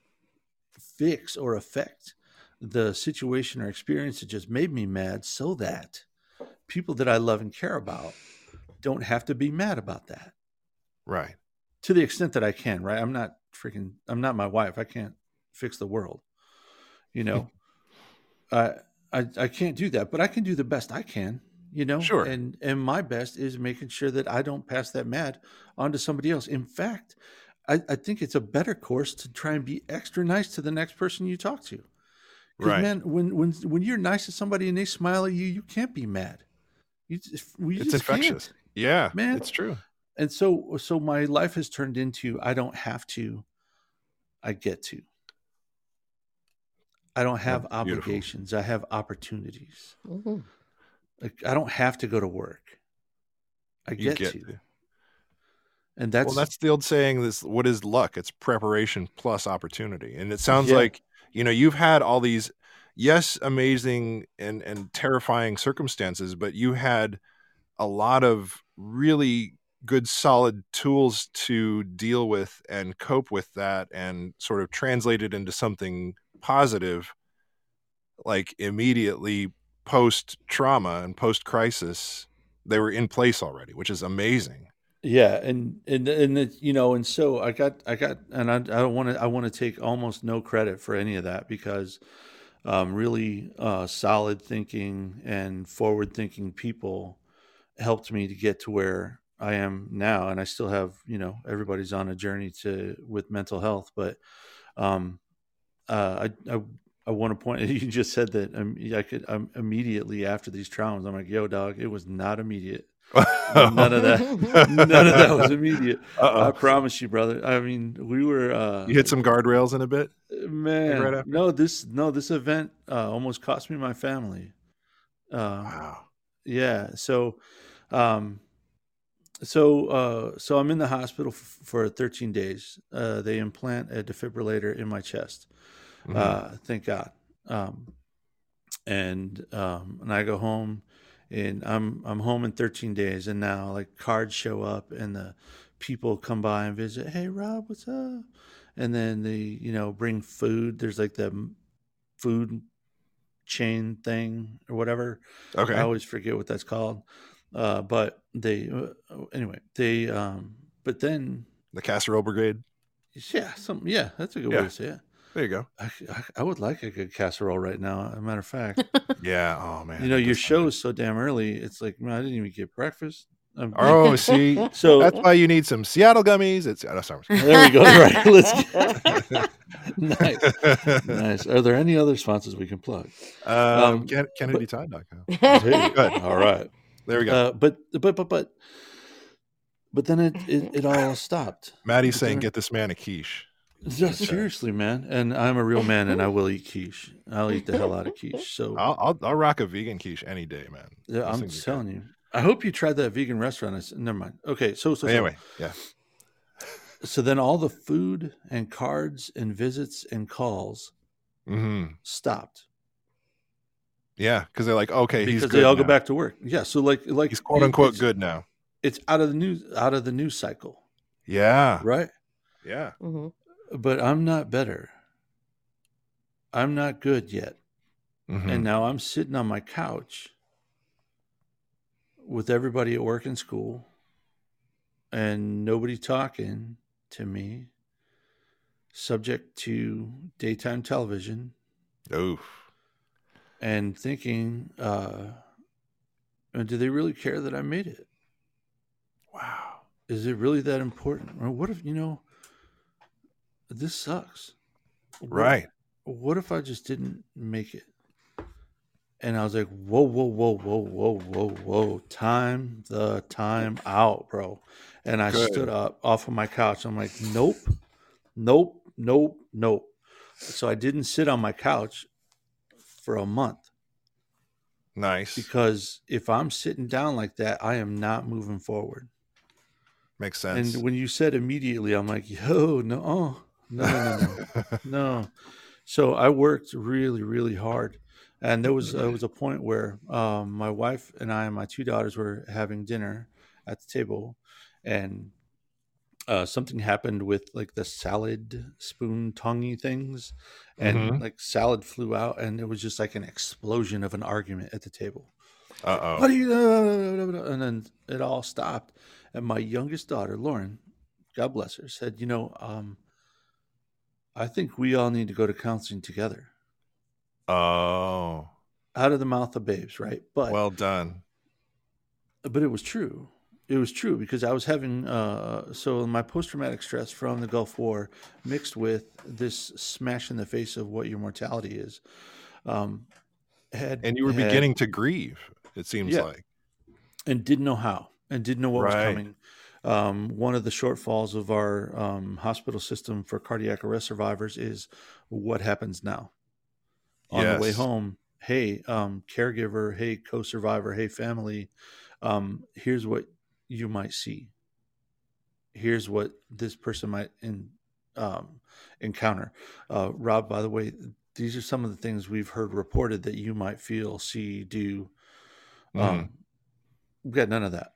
fix or affect the situation or experience that just made me mad so that people that I love and care about don't have to be mad about that Right. to the extent that I can, right? I'm not freaking, I'm not my wife. I can't fix the world, you know? I, I, I can't do that, but I can do the best I can, you know? Sure. And, and my best is making sure that I don't pass that mad onto somebody else. In fact, I, I think it's a better course to try and be extra nice to the next person you talk to. Right. man, when, when, when you're nice to somebody and they smile at you, you can't be mad. You just, we It's just can't. infectious. Yeah, Man. it's true. And so so my life has turned into i don't have to i get to i don't have That's beautiful. obligations i have opportunities Mhm. like i don't have to go to work i get, get to to. and that's, well, that's the old saying. This what is luck? It's preparation plus opportunity. And it sounds Yeah. like you know you've had all these, yes, amazing and and terrifying circumstances, but you had a lot of really good, solid tools to deal with and cope with that, and sort of translate it into something positive, like immediately post trauma and post crisis. They were in place already, which is amazing. yeah and and and you know and so i got i got and i, I don't want to i want to take almost no credit for any of that because um, really uh, solid thinking and forward thinking people helped me to get to where I am now. And I still have, you know, everybody's on a journey to with mental health, but um, uh, I, I I want to point. You just said that um, I could um, immediately after these traumas. I'm like, yo, dog, it was not immediate. None of that. None of that was immediate. I Uh-oh. promise you, brother. I mean, we were. Uh, You hit some guardrails in a bit. man. right no, this no, this event uh, almost cost me my family. Uh, Wow. yeah. So, um, so, uh, so I'm in the hospital f- for 13 days. Uh, they implant a defibrillator in my chest. Mhm. Uh, thank God. Um, and, um, and I go home and I'm, I'm home in 13 days and now like cards show up and the people come by and visit. Hey, Rob, what's up? And then they, you know, bring food. There's like the food chain thing or whatever. okay. I always forget what that's called. Uh, but they, uh, anyway, they, um, but then, the casserole brigade. yeah, some, yeah, that's a good Yeah. way to say it. There you go. I, I, I would like a good casserole right now. As a matter of fact, Yeah. Oh man. you know, your show is so damn early. It's like, man, I didn't even get breakfast. Um, good. Oh, see, so that's why you need some Seattle gummies. It's oh, sorry. there we go. Right. Let's nice. Nice. Are there any other sponsors we can plug? um, Um, Ken- but- KennedyTodd.com. Hey, Good. All right. There we go. Uh, but, but, but, but, but then it, it, it all stopped. Maddie's but saying, then- "Get this man a quiche." Yeah, seriously, man. And I'm a real man, and I will eat quiche. I'll eat the hell out of quiche. So I'll, I'll I'll rock a vegan quiche any day, man. yeah, Those I'm things are good. telling you. I hope you tried that vegan restaurant. I said, never mind. Okay, so so, so Anyway, yeah. so then all the food and cards and visits and calls hmm stopped Yeah, because they're like, okay, he's because good they all go back to work. Yeah, so like like He's quote unquote it's, good now. It's out of the news out of the news cycle, Yeah, right? yeah. Mhm. But I'm not better. I'm not good yet. Mhm. And now I'm sitting on my couch with everybody at work and school and nobody talking to me, subject to daytime television, Oof. And thinking, uh, do they really care that I made it? Wow. Is it really that important? Or what if, you know, this sucks. What- Right. What if I just didn't make it? And I was like, whoa, whoa, whoa, whoa, whoa, whoa, whoa. Time the time out, bro. And I Good. stood up off of my couch. I'm like, nope, nope, nope, nope. So I didn't sit on my couch for a month Nice. because if I'm sitting down like that, I am not moving forward. Makes sense. And when you said immediately, I'm like, yo, no, oh, no, no, no, no. So I worked really, really hard. And there was there was a point where um, my wife and I and my two daughters were having dinner at the table, and uh, something happened with like the salad spoon tongy things, and Mhm. like salad flew out, and it was just like an explosion of an argument at the table. Uh What oh. do you know? And then it all stopped. And my youngest daughter, Lauren, God bless her, said, You know, um, I think we all need to go to counseling together. Oh. Out of the mouth of babes, right? But Well done. but it was true. It was true because I was having uh, so my post traumatic stress from the Gulf War mixed with this smash in the face of what your mortality is. Um, had And you were had- beginning to grieve, it seems Yeah. like. and didn't know how and didn't know what was coming. Um, one of the shortfalls of our um, hospital system for cardiac arrest survivors is what happens now. On the way home, hey, um, caregiver, hey, co survivor, hey, family, um, here's what you might see. Here's what this person might in, um, encounter. Uh, Rob, by the way, these are some of the things we've heard reported that you might feel, see, do. Um, we got none of that.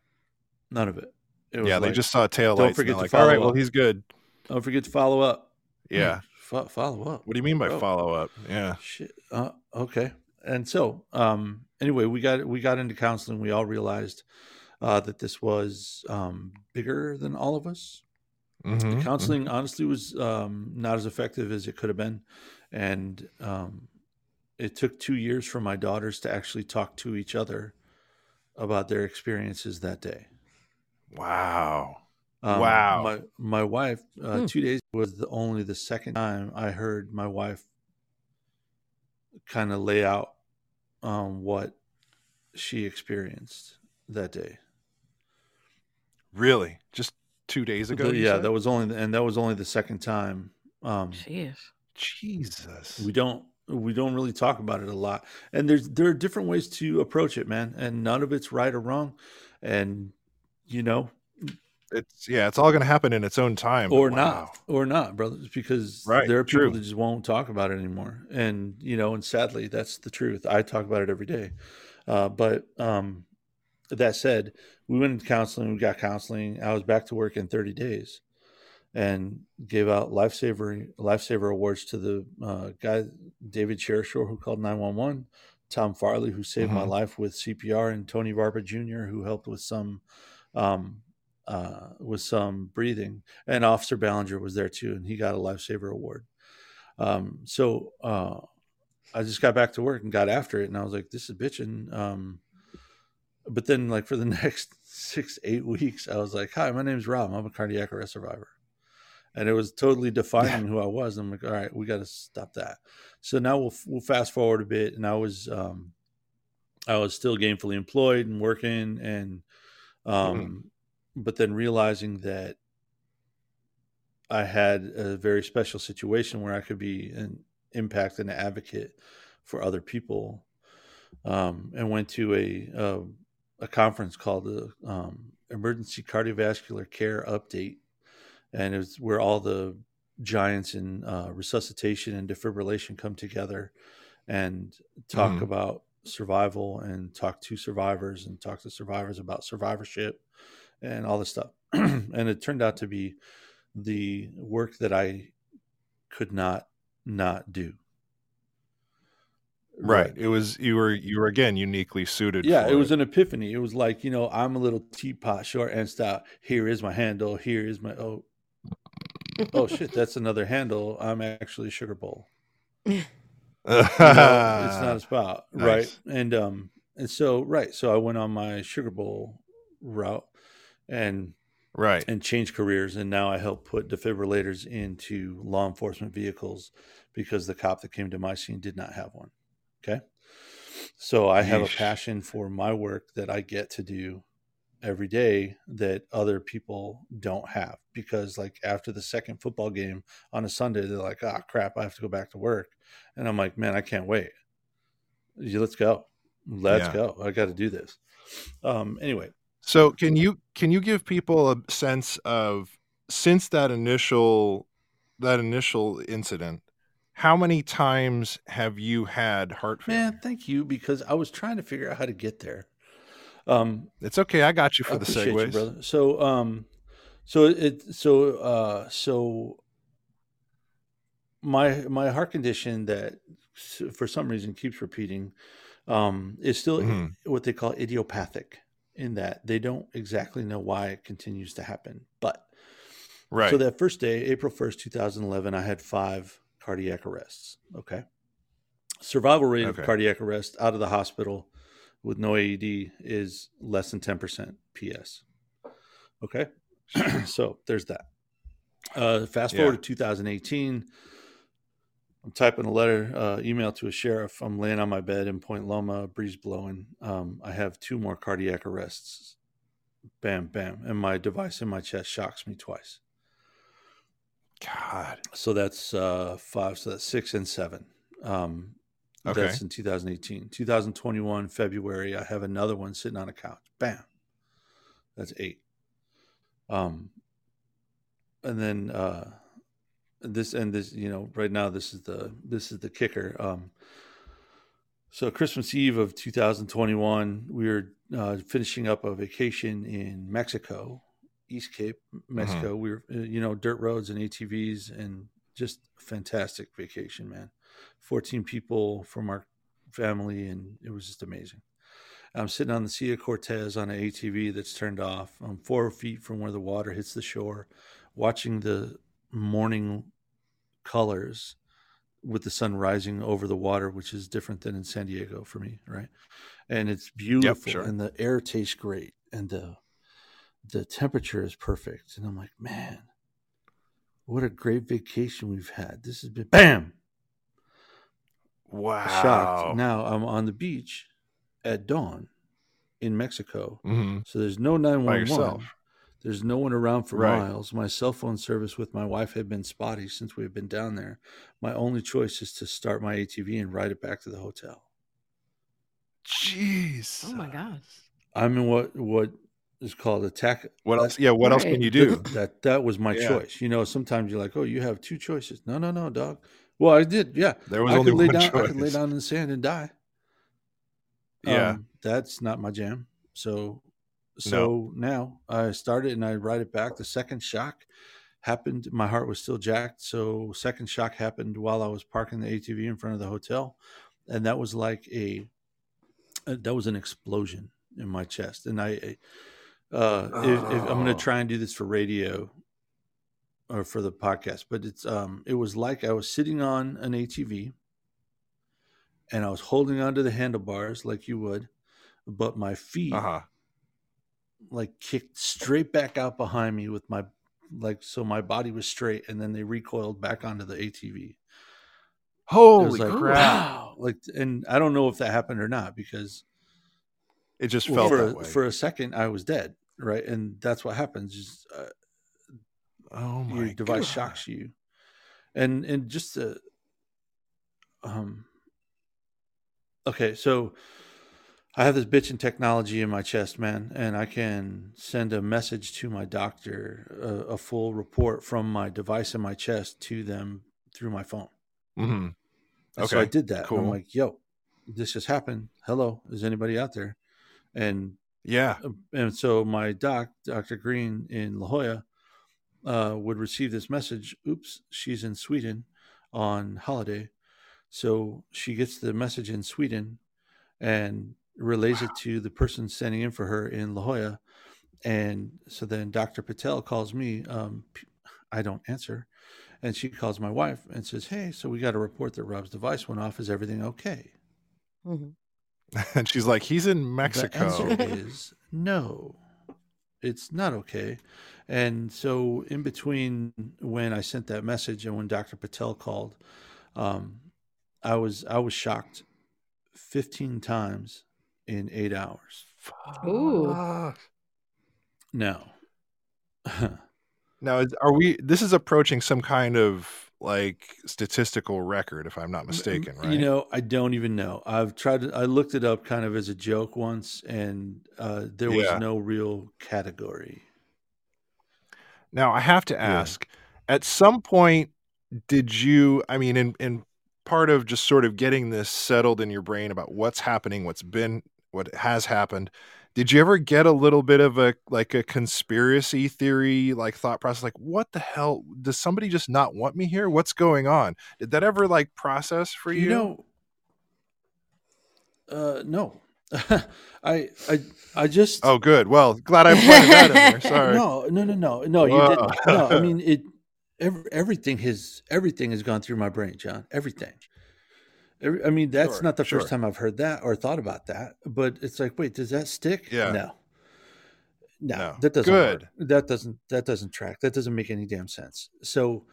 None of it. It was yeah, they just saw tail don't forget to like, all right, follow well, he's good. don't forget to follow up. Yeah. Fo- follow up. What do you mean by Bro. follow up? Yeah. Shit. Uh, okay. And so, um, anyway, we got we got into counseling. We all realized uh, that this was um, bigger than all of us. Mhm. Counseling, honestly, was um, not as effective as it could have been, and um, it took two years for my daughters to actually talk to each other about their experiences that day. Wow. Um, Wow. My my wife, uh, Hmm. two days was the only the second time I heard my wife kind of lay out um, what she experienced that day. Really? Just two days ago? The- yeah, said? that was only and that was only the second time. Um, Jeez. Jesus. we don't we don't really talk about it a lot, and there's there are different ways to approach it, man, and none of it's right or wrong, and you know It's yeah, it's all going to happen in its own time. or wow. not or not brothers because Right, there are people true. that just won't talk about it anymore and you know and sadly that's the truth i talk about it every day uh, but um, that said we went into counseling we got counseling i was back to work in 30 days and gave out lifesaver lifesaver awards to the uh, guy david Shershore who called 911 tom farley who saved my Mhm. life with cpr and tony barba jr who helped with some um, uh, with some breathing, and Officer Ballinger was there too, and he got a lifesaver award. Um, so uh, I just got back to work and got after it, and I was like, "This is bitching." Um, but then, like for the next six, eight weeks, I was like, "Hi, my name's Rob. I'm a cardiac arrest survivor," and it was totally defining who I was. I'm like, "All right, we got to stop that." So now we'll we'll fast forward a bit, and I was um, I was still gainfully employed and working, and um, but then realizing that I had a very special situation where I could be an impact and an advocate for other people, um, and went to a a, a conference called the um, Emergency Cardiovascular Care Update, and it was where all the giants in uh, resuscitation and defibrillation come together and talk Mhm. about survival and talk to survivors and talk to survivors about survivorship and all this stuff. and it turned out to be the work that I could not not do. Right. It was you were you were again uniquely suited Yeah, for it was an epiphany. It was like, you know, I'm a little teapot, short and stout. Here is my handle. Here is my oh oh shit, that's another handle. I'm actually a sugar bowl. You know, it's not a spout, right? And um, and so right, so I went on my sugar bowl route, and Right. and change careers. And now I help put defibrillators into law enforcement vehicles because the cop that came to my scene did not have one. Okay. So I have a passion for my work that I get to do every day that other people don't have because like after the second football game on a Sunday they're like ah crap I have to go back to work. And I'm like man I can't wait. Let's go. Let's Yeah. go. I got to do this. Um anyway. So can you can you give people a sense of since that initial that initial incident, how many times have you had heart failure? man thank you because I was trying to figure out how to get there um It's okay. I got you for I the appreciate you, segues. brother. So, um, so it, so, uh, so my my heart condition that for some reason keeps repeating, um, is still Mhm. what they call idiopathic. In that they don't exactly know why it continues to happen, but Right. so that first day, April 1st, 2011, I had five cardiac arrests. Okay. Survival rate of cardiac arrest out of the hospital with no AED is less than 10% PS. Okay. so there's that. Uh, fast forward Yeah. to 2018. I'm typing a letter, uh, email to a sheriff. I'm laying on my bed in Point Loma, breeze blowing. Um, I have two more cardiac arrests. Bam, bam. And my device in my chest shocks me twice. God. So that's uh, five. So that's six and seven. Um, Okay. That's in 2018. 2021, February, I have another one sitting on a couch. Bam. That's eight. Um, and then uh, this and this, you know, right now this is the this is the kicker. Um, so Christmas Eve of 2021, we were uh, finishing up a vacation in Mexico, East Cape, Mexico. We were, uh, you know, dirt roads and ATVs, and just fantastic vacation, man. 14 people from our family, and it was just amazing. I'm sitting on the Sea of Cortez on an ATV that's turned off. I'm four feet from where the water hits the shore, watching the morning colors with the sun rising over the water, which is different than in San Diego for me, right? And it's beautiful, sure. and the air tastes great, and the the temperature is perfect. And I'm like, man, what a great vacation we've had. This has been bam Wow. shocked. Now I'm on the beach at dawn in Mexico. Mhm. So there's no By 911. yourself. There's no one around for Right. miles. My cell phone service with my wife had been spotty since we've been down there. My only choice is to start my ATV and ride it back to the hotel. Jeez. Oh my gosh. I'm in what what is called attack. What else? Yeah. What else can you do? That that was my Yeah. choice. You know, sometimes you're like, oh, you have two choices. No, no, no, dog. Well, I did. Yeah, There was I only could lay one down. I could lay down in the sand and die. Yeah. Um, that's not my jam. So, so now I started and I ride it back. The second shock happened. My heart was still jacked. So, second shock happened while I was parking the ATV in front of the hotel, and that was like a uh, that was an explosion in my chest. And I, uh, if, if I'm going Oh. to try and do this for radio or for the podcast, but it's um, it was like I was sitting on an ATV and I was holding onto the handlebars like you would, but my feet Uh huh. like kicked straight back out behind me with my like so my body was straight and then they recoiled back onto the ATV. Holy like crap! wow, like and I don't know if that happened or not because It just well, felt for that way. for a second I was dead, right? And that's what happens. Just, uh, oh my your device God. shocks you, and and just uh um. Okay, so I have this bitch in technology in my chest, man, and I can send a message to my doctor, a, a full report from my device in my chest to them through my phone. Mm-hmm. And so I did that. and I'm like, yo, this just happened. Hello, is anybody out there? And Yeah. and so my doc, Dr. Green in La Jolla, uh, would receive this message. Oops, she's in Sweden on holiday. So she gets the message in Sweden and relays it to the person standing in for her in La Jolla. And so then Dr. Patel calls me. Um, I don't answer. And she calls my wife and says, Hey, so we got a report that Rob's device went off. Is everything okay? Mhm. and she's like, he's in Mexico. The Mexico. answer is no. It's not okay. And so, in between when I sent that message and when Dr. Patel called, um, I was I was shocked 15 times in eight hours. Ooh. Fuck. Now, Now, are we? This is approaching some kind of like statistical record, if I'm not mistaken, right? You know, I don't even know. I've tried to, I looked it up kind of as a joke once, and uh, there was Yeah. no real category. Now I have to ask, at some point did you I mean in in part of just sort of getting this settled in your brain about what's happening, what's been what has happened, did you ever get a little bit of a like a conspiracy theory like thought process like what the hell does somebody just not want me here? What's going on? Did that ever like process for you? You know, uh, no. I I I just oh good. Well, glad I pointed that in there. Sorry. no no no no no you Whoa. didn't. No, I mean it. Every, everything has everything has gone through my brain, John. Everything. I mean, that's Sure, not the sure. first time I've heard that or thought about that. But it's like, wait, does that stick? Yeah. No. No, No. that doesn't Good. work. That doesn't that doesn't track. That doesn't make any damn sense. So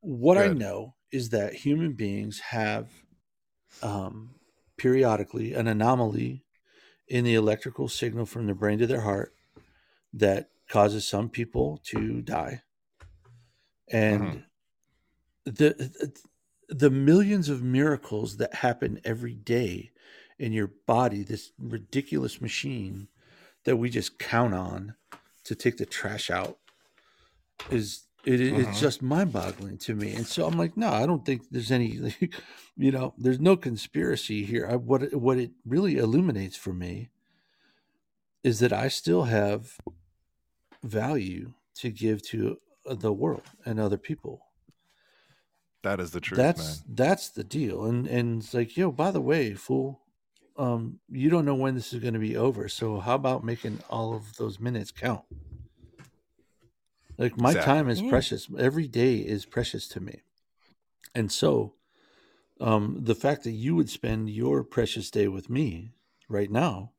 what I know is that human beings have um, periodically an anomaly in the electrical signal from the brain to their heart that causes some people to die. And the the millions of miracles that happen every day in your body, this ridiculous machine that we just count on to take the trash out is it, Mhm. it's just mind-boggling to me. And so i'm like no i don't think there's any you know there's no conspiracy here. I, what it- what it really illuminates for me is that i still have value to give to uh, the world and other people That is the truth, that's man. that's the deal and and it's like yo by the way fool um you don't know when this is going to be over so how about making all of those minutes count like my Exactly. time is Yeah. precious every day is precious to me and so um the fact that you would spend your precious day with me right now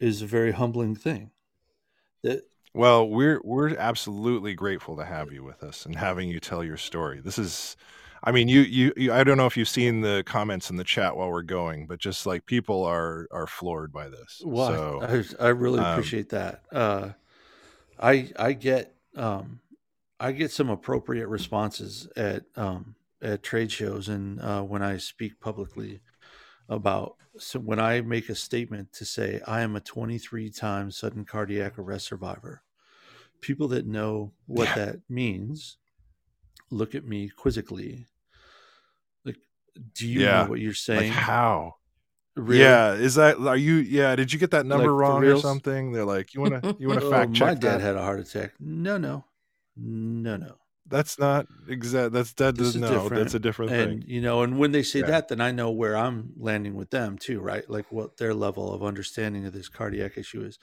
is a very humbling thing that Well, we're we're absolutely grateful to have you with us and having you tell your story. This is I mean, you, you you I don't know if you've seen the comments in the chat while we're going, but just like people are are floored by this. Well, so I, I really um, appreciate that. Uh, I I get um, I get some appropriate responses at um, at trade shows and uh, when I speak publicly about so when I make a statement to say I am a 23 time sudden cardiac arrest survivor. People that know what that means look at me quizzically. Like, do you Yeah. know what you're like saying? how? Really? Yeah, is that are you yeah, did you get that number Like, wrong or something? They're like, you want to you want to Oh, fact check my dad that? had a heart attack. No, no, no, no. That's not exact. That's that does no. That's a different And thing. you know, and when they say Yeah. that, then I know where I'm landing with them too, right? Like what their level of understanding of this cardiac issue is.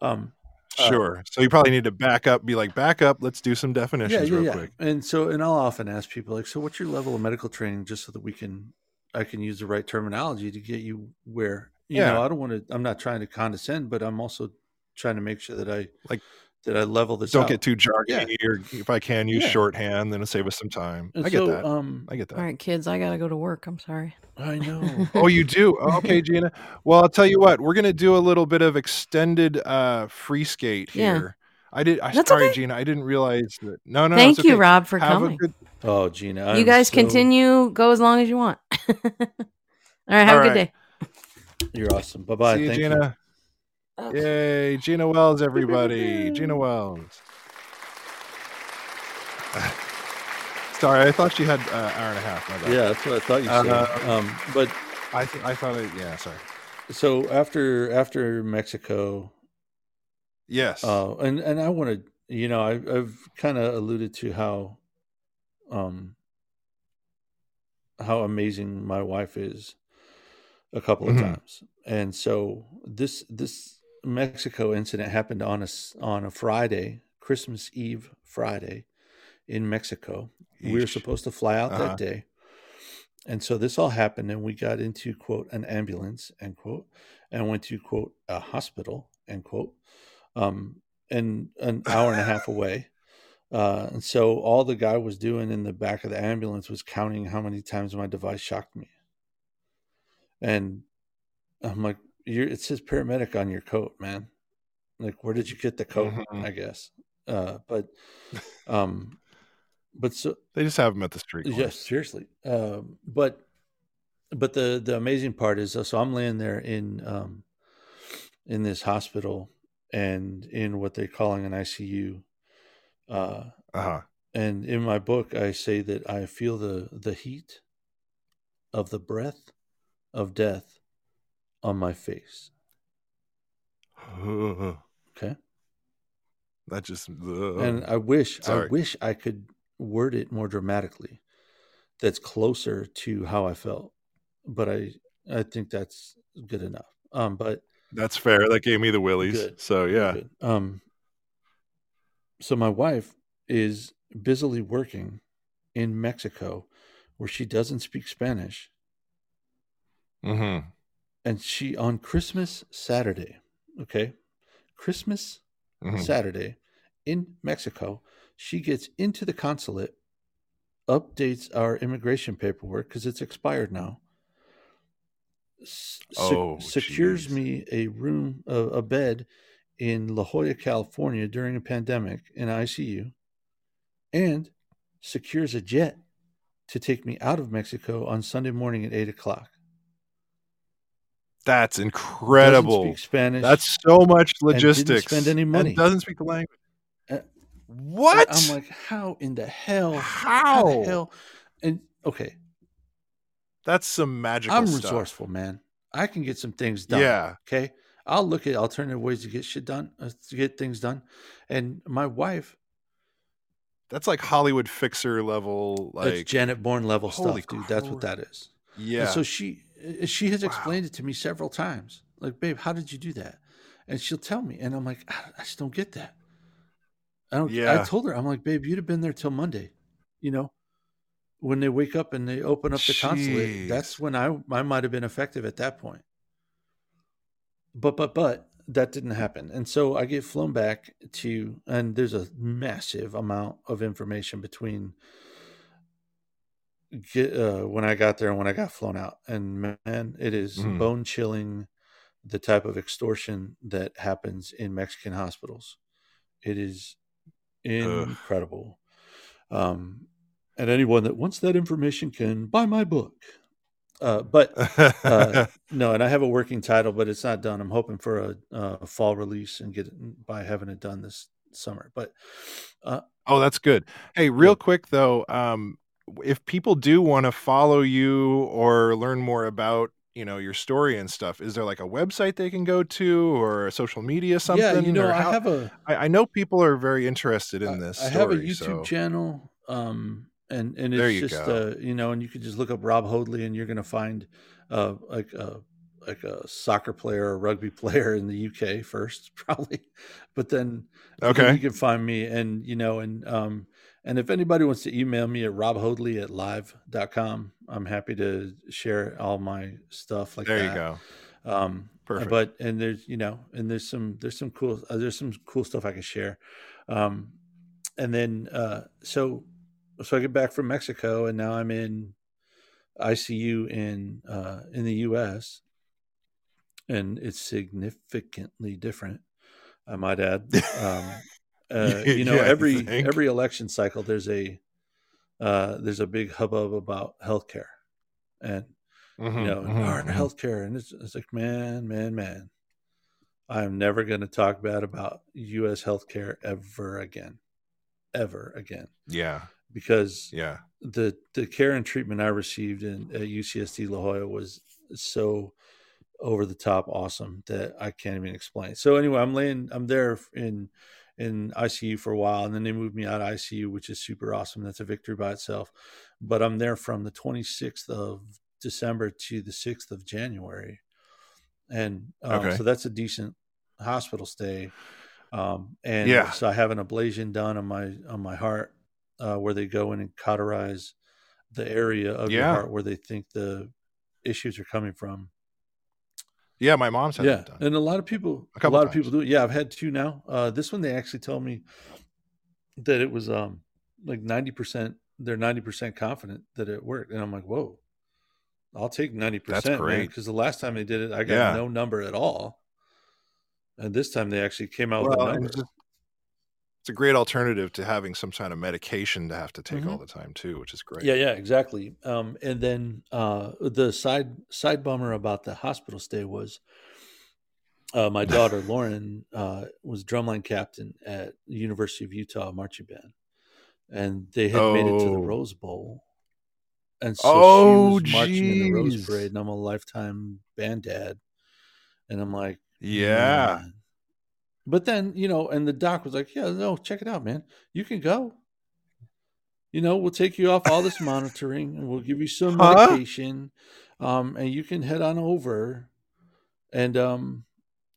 Um, uh, Sure. So you probably need to back up. Be like, back up. Let's do some yeah, definitions yeah, real yeah. quick. And so, and I'll often ask people like, so what's your level of medical training, just so that we can, I can use the right terminology to get you where you Yeah. know. I don't want to. I'm not trying to condescend, but I'm also trying to make sure that I Like, that I level this. Don't out. get too jargony, or if I can use Yeah. shorthand, then it'll save us some time. And I get that. Um, I get that. All right, kids, I gotta go to work. I'm sorry. I know. Oh, you do? Oh, okay, Gina. Well, I'll tell you what. We're gonna do a little bit of extended uh free skate Yeah. here. I did. I That's sorry, okay. Gina. I didn't realize that. No, no. Thank it's you, okay. Rob, for Have coming. a good. Oh, Gina, you I'm guys so- continue. Go as long as you want. All right, have All a good right. day. You're awesome. Bye bye. See you, Thank Gina. Oh. Yay, Gina Wells, everybody. Gina Wells. Sorry, I thought she had uh, hour and a half. Yeah, that's what I thought you said. Uh, um, but I th- I thought it. Yeah, sorry. so after after Mexico, Yes. uh, and and I want to, you know, I, I've kind of alluded to how, um, how amazing my wife is, a couple of Mhm. times, and so this this Mexico incident happened on a on a Friday, Christmas Eve Friday, in Mexico. We were supposed to fly out Uh-huh. that day. And so this all happened, and we got into quote an ambulance end quote, and went to quote a hospital end quote. um, and an hour and a half away. Uh, and so all the guy was doing in the back of the ambulance was counting how many times my device shocked me. And I'm like, you're, it says paramedic on your coat, man. Like, where did you get the coat? Mhm. I guess. Uh, but, um, but so They just have them at the street. Yes, corners. seriously. Um, but but the the amazing part is, uh, so I'm laying there in um, in this hospital and in what they're calling an ICU. Uh, Uh-huh. and in my book, I say that I feel the the heat of the breath of death on my face. Okay, that just and I wish I wish I could word it more dramatically. That's closer to how I felt, but I I think that's good enough. Um, but that's fair. That gave me the willies. Good. So yeah. Good. Um, so my wife is busily working in Mexico, where she doesn't speak Spanish, Mm-hmm. And she on Christmas Saturday, okay, Christmas Mhm. Saturday in Mexico, she gets into the consulate, updates our immigration paperwork because it's expired now. s- Oh, secures jeez. me a room, a, a bed in La Jolla, California during a pandemic in ICU, and secures a jet to take me out of Mexico on Sunday morning at eight o'clock. That's Doesn't incredible. speak Spanish. That's so much and logistics. spend any and money. doesn't speak the language. Uh, what? I'm like, how in the hell? How? the hell? And okay, That's some magical I'm stuff. resourceful, man. I can get some things done. Yeah. Okay. I'll look at alternative ways to get shit done, uh, to get things done. And my wife, That's like Hollywood fixer level. that's Like Janet Bourne level holy stuff, dude. That's what that is. And yeah. so she Uh, she has Wow. explained it to me several times. Like, babe, how did you do that? And she'll tell me, and I'm like, I, I just don't get that. I don't. Yeah. I told her, I'm like, babe, you'd have been there till Monday. You know, when they wake up and they open up the consulate, that's when I I might have been effective at that point. But but but that didn't happen, and so I get flown back to, and there's a massive amount of information between get, uh, when I got there and when I got flown out. And man, it is Mhm. bone chilling the type of extortion that happens in Mexican hospitals. It is incredible. Um, and anyone that wants that information can buy my book. Uh, but uh, no, and I have a working title, but it's not done. I'm hoping for a, uh fall release and get it by having it done this summer. But oh, that's good. Hey, real Yeah. quick though, um, if people do want to follow you or learn more about you know your story and stuff, is there like a website they can go to or a social media something? yeah, you know, I how- have a I, I know people are very interested in I- this. I have a YouTube so- channel, um, and and it's There you just go. uh, you know, and you could just look up Rob Hoadley, and you're gonna find uh, like a like a soccer player or rugby player in the UK first, probably, but then but then Okay. you can find me, and you know, and um, and if anybody wants to email me at robhoadley at live.com, I'm happy to share all my stuff like there that you go. um Perfect. but and there's you know and there's some there's some cool uh, there's some cool stuff i can share um and then uh so so i get back from mexico and now i'm in icu in uh in the us and it's significantly different i might add um uh you know Yeah, every think? every election cycle there's a uh there's a big hubbub about healthcare and Mhm, you know, mhm, our mhm. healthcare, and it's, it's like, man, man, man, I'm never going to talk bad about U.S. healthcare ever again, ever again, Yeah, because yeah. the the care and treatment I received in at UCSD La Jolla was so over the top awesome that I can't even explain. So anyway, I'm laying, I'm there in in ICU for a while, and then they moved me out of ICU, which is super awesome. That's a victory by itself. But I'm there from the 26th of December to the 6th of January, and um, Okay. so that's a decent hospital stay. Um, and Yeah. so I have an ablation done on my on my heart, uh, where they go in and cauterize the area of your heart where they think the issues are coming from. Yeah, my mom's had yeah, that done. and a lot of people, A a, lot of people do it. Yeah, I've had two now. Uh, this one they actually tell me that it was um like ninety percent. They're ninety percent confident that it worked, and I'm like, whoa, I'll take ninety percent, man. Because the last time they did it, I got Yeah. no number at all, and this time they actually came out with a number. just- a great alternative to having some kind of medication to have to take all the time too, which is great. Mm-hmm. Yeah, yeah, exactly. Um, and then uh, the side side bummer about the hospital stay was uh, my daughter Lauren uh, was drumline captain at the University of Utah marching band, and they had made it to the Oh. Rose Bowl, and so Oh, she was marching in the Rose. Parade, and I'm a lifetime band dad, and I'm like, Yeah. "Man." But then, you know, and the doc was like, Yeah, no, check it out, man. You can go. You know, we'll take you off all this monitoring and we'll give you some Huh? medication. Um, and you can head on over. And um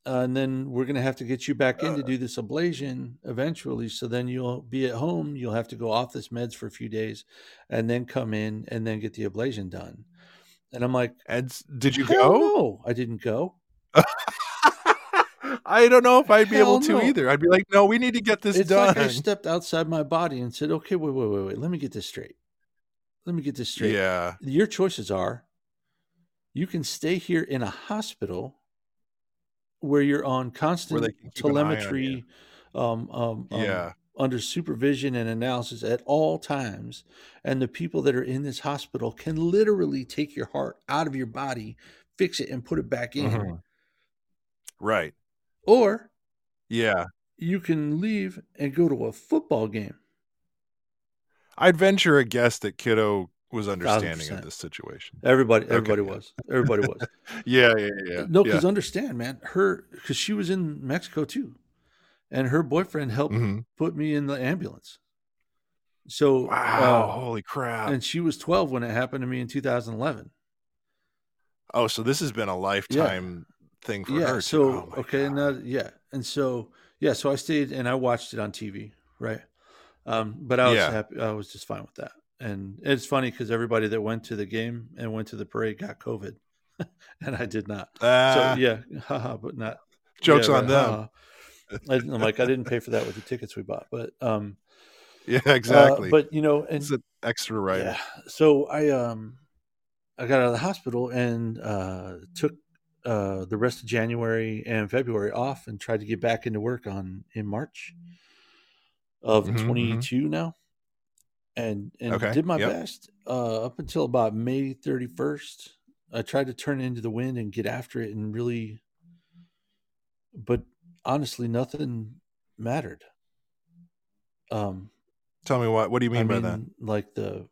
uh, and then we're gonna have to get you back in to do this ablation eventually. So then you'll be at home. You'll have to go off this meds for a few days and then come in and then get the ablation done. And I'm like, And did you go? No, I didn't go. I don't know if I'd be able Hell to no. either. I'd be like, no, we need to get this it's done. like I stepped outside my body and said, "Okay, wait, wait, wait, wait. Let me get this straight. Let me get this straight. yeah. Your choices are: you can stay here in a hospital where you're on constant they can keep an eye on telemetry, um, um, um, Yeah. under supervision and analysis at all times, and the people that are in this hospital can literally take your heart out of your body, fix it, and put it back in, Mhm. Right. Or Yeah. you can leave and go to a football game." I'd venture a guess that Kiddo was understanding of percent. this situation. Everybody, everybody yeah. was. Everybody was. Yeah, yeah, yeah. no, yeah. because understand, man, her because she was in Mexico too, and her boyfriend helped Mhm. put me in the ambulance. So, Wow, uh, holy crap. and she was twelve when it happened to me in 2011. oh, so this has been a lifetime thing for yeah. her. So Oh okay, and God. uh, yeah, and so yeah, so I stayed and I watched it on TV, right? Um, but I was Yeah. happy. I was just fine with that. And it's funny because everybody that went to the game and went to the parade got COVID, and I did not. Ah, so yeah, haha, but not jokes yeah, on right, them. I, I'm like, I didn't pay for that with the tickets we bought, but um, Yeah, uh, exactly. but you know, and it's an extra right. yeah, so I um, I got out of the hospital and uh, took uh the rest of January and February off and tried to get back into work on in March of Mhm, mhm. 22 now, and and Okay, did my yep. best uh, up until about May 31st. I tried to turn into the wind and get after it and really, but honestly, nothing mattered. Um, Tell me what. What do you mean I by mean, that? like the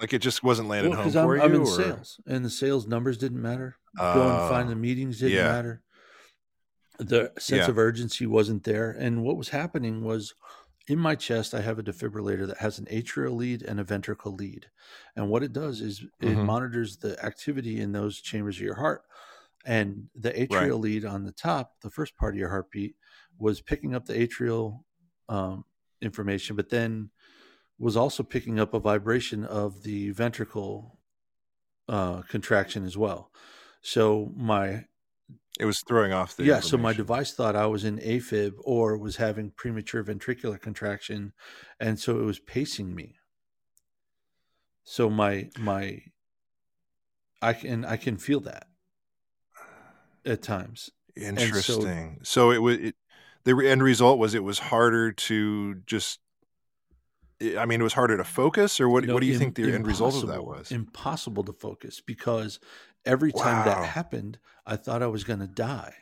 Like it just wasn't landing home because for I'm, I'm you, in or sales, and the sales numbers didn't matter. Going to find the meetings didn't yeah. matter. The sense Yeah. of urgency wasn't there, and what was happening was in my chest. I have a defibrillator that has an atrial lead and a ventricle lead, and what it does is it Mhm. monitors the activity in those chambers of your heart. And the atrial lead on the top, the first part of your heartbeat, was picking up the atrial um, information, but then was also picking up a vibration of the ventricle uh, contraction as well. So my it was throwing off the. yeah, so my device thought I was in AFib or was having premature ventricular contraction, and so it was pacing me. So my my I can I can feel that at times. Interesting. So, it was. It, the end result was it was harder to just. I mean, it was harder to focus, or what? No, what do you im- think the end result of that was? Impossible to focus because every time Wow. that happened, I thought I was going to die.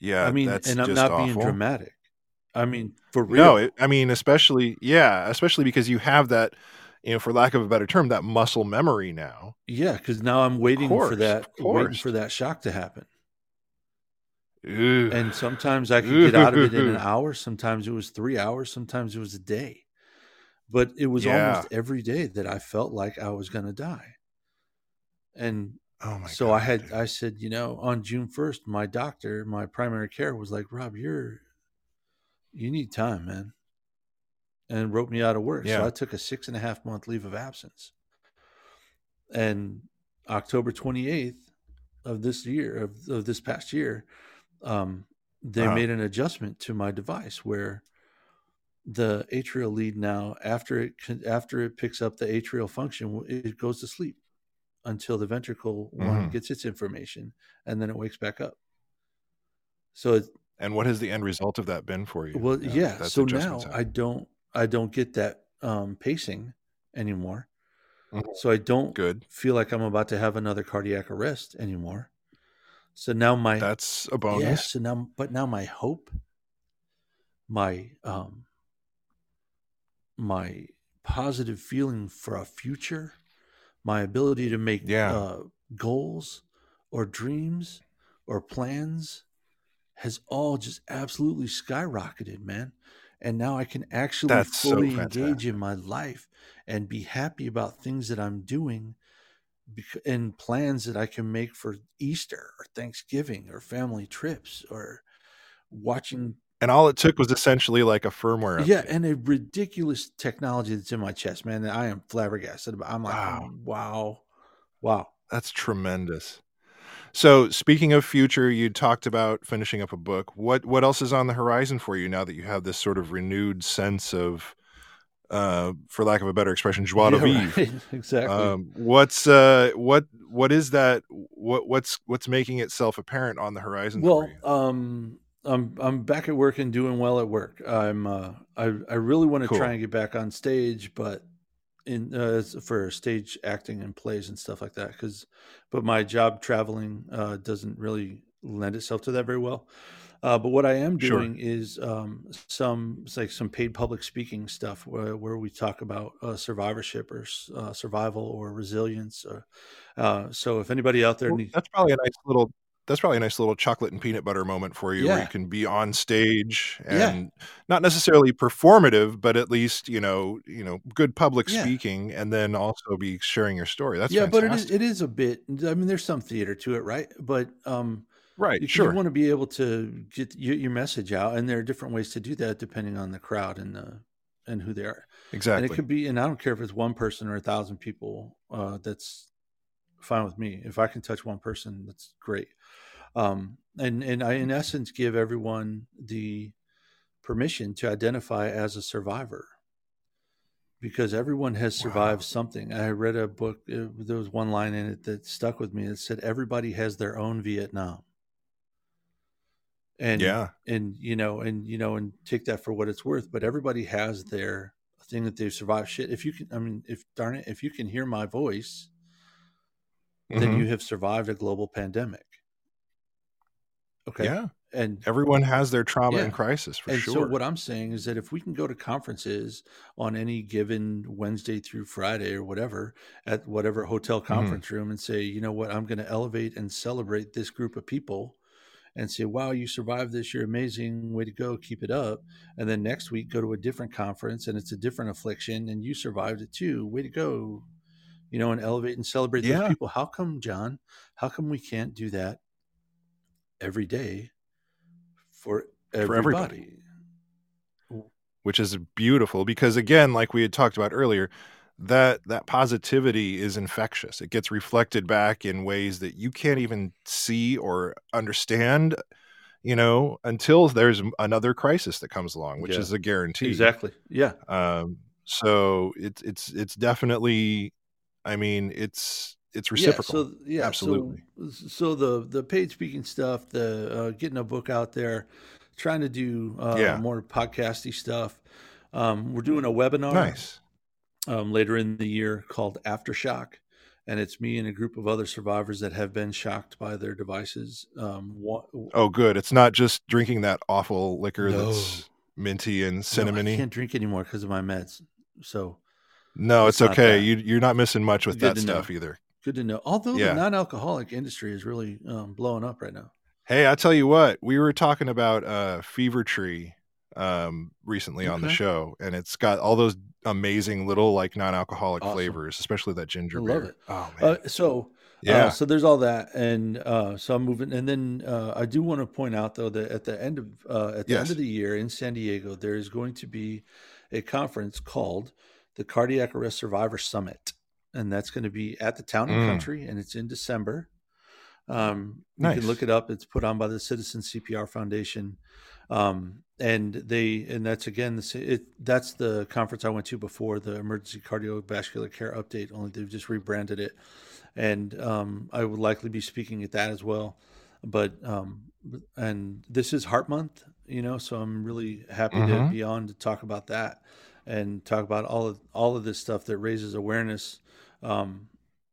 yeah, I mean, and I'm not awful. being dramatic. I mean, for real. No, it, I mean, especially yeah, especially because you have that, you know, for lack of a better term, that muscle memory now. yeah, because now I'm waiting course, for that, waiting for that shock to happen. Ooh. And sometimes I could get out of it in an hour. Sometimes it was three hours. Sometimes it was a day. But it was Yeah. almost every day that I felt like I was going to die. And oh my so God, I had, dude. I said, you know, on June 1st, my doctor, my primary care was like, Rob, you're, you need time, man. And wrote me out of work. So I took a six and a half month leave of absence. And October 28th, of this year of, of this past year, um, they Uh-huh. made an adjustment to my device where the atrial lead now after it after it picks up the atrial function, it goes to sleep until the ventricle one Mhm. gets its information, and then it wakes back up. So it, And what has the end result of that been for you? well, now yeah. So now I don't I don't get that um, pacing anymore. Mhm. So I don't good. feel like I'm about to have another cardiac arrest anymore. So now my That's a yeah. bonus. So now, but now my hope, my um, my positive feeling for a future, my ability to make Yeah. uh, goals or dreams or plans has all just absolutely skyrocketed, man. And now I can actually That's so fully engage in my life and be happy about things that I'm doing and plans that I can make for Easter or Thanksgiving or family trips or watching And all it took was essentially like a firmware update. yeah, and a ridiculous technology that's in my chest, man. That I am flabbergasted about. I'm like, Wow. wow, wow. That's tremendous. So, speaking of future, you talked about finishing up a book. What what else is on the horizon for you now that you have this sort of renewed sense of, uh, for lack of a better expression, joie de Yeah, vivre? right, exactly. Um, what's uh, what what is that? What what's what's making itself apparent on the horizon well, um, I'm I'm back at work and doing well at work. I'm uh, I I really want to Cool. try and get back on stage, but in uh, for stage acting and plays and stuff like that. Because, but my job traveling uh, doesn't really lend itself to that very well. Uh, but what I am Sure. doing is um, some like some paid public speaking stuff where, where we talk about uh, survivorship or uh, survival or resilience. Or, uh, so if anybody out there Well, needs, that's probably a nice little that's probably a nice little chocolate and peanut butter moment for you yeah. where you can be on stage Yeah. and not necessarily performative but at least you know you know good public Yeah. speaking and then also be sharing your story that's yeah, but it is, it is a bit. I mean, there's some theater to it, right? But um, right you, sure you want to be able to get your, your message out, and there are different ways to do that depending on the crowd and the and who they are. Exactly. And it could be, and I don't care if it's one person or a thousand people. Uh, that's fine with me. If I can touch one person, that's great. Um, and and I, in essence, give everyone the permission to identify as a survivor because everyone has Wow. survived something. I read a book. uh, There was one line in it that stuck with me. It said, "Everybody has their own Vietnam." And yeah and you know and you know and take that for what it's worth but everybody has their thing that they've survived shit if you can i mean if darn it if you can hear my voice then Mhm. you have survived a global pandemic okay. Yeah. And everyone has their trauma Yeah. and crisis for and sure. so what i'm saying is that if we can go to conferences on any given wednesday through friday or whatever at whatever hotel Mm-hmm. conference room and say you know what? I'm going to elevate and celebrate this group of people and say wow you survived this. You're amazing. Way to go. Keep it up and then next week go to a different conference and it's a different affliction and you survived it too. Way to go you know and elevate and celebrate Yeah. those people. How come john? How come we can't do that every day for For everybody, everybody. which is beautiful because again like we had talked about earlier that that positivity is infectious. It gets reflected back in ways that you can't even see or understand you know until there's another crisis that comes along which Yeah. is a guarantee. Exactly. Yeah. Um so it's it's it's definitely i mean it's it's reciprocal Yeah, so yeah, Absolutely. So, so the the paid speaking stuff, the uh, getting a book out there, trying to do uh, Yeah. more podcasty stuff. Um, we're doing a webinar nice um, later in the year called Aftershock, and it's me and a group of other survivors that have been shocked by their devices. Um, oh good it's not just drinking that awful liquor No. that's minty and no, I can't drink anymore because of my meds. So No, It's it's, okay. that. You you're not missing much with Good that to know. stuff either. Good to know. Although Yeah. the non-alcoholic industry is really um, blowing up right now. Hey, I tell you what, we were talking about uh Fever Tree um recently on the show, and it's got all those amazing little like non-alcoholic Awesome. flavors, especially that ginger I beer. love it. Oh man. Uh, so yeah. Uh, so there's all that, and uh, so I'm moving. And then uh, I do want to point out though that at the end of uh, at the end of the year in San Diego, there is going to be a conference called the Cardiac Arrest Survivor Summit, and that's going to be at the Town and Mm. Country, and it's in December. Um, you Nice. can look it up. It's put on by the Citizen CPR Foundation, um, and they and that's again the it that's the conference I went to before the Emergency Cardiovascular Care Update. Only they've just rebranded it, and um, I would likely be speaking at that as well. But um, and this is Heart Month, you know, so I'm really happy to Mhm. be on to talk about that and talk about all of all of this stuff that raises awareness. Um,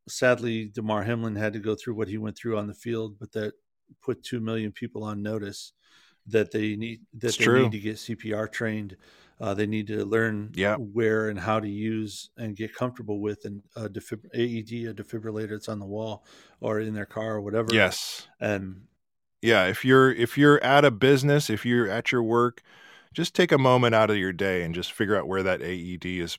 sadly, Damar Hamlin had to go through what he went through on the field, but that put two million people on notice that they need that It's they true. need to get CPR trained. Uh, they need to learn Yeah. where and how to use and get comfortable with an a defib- AED, a defibrillator that's on the wall or in their car or whatever. Yes. And Yeah, if you're if you're at a business, if you're at your work, just take a moment out of your day and just figure out where that AED is,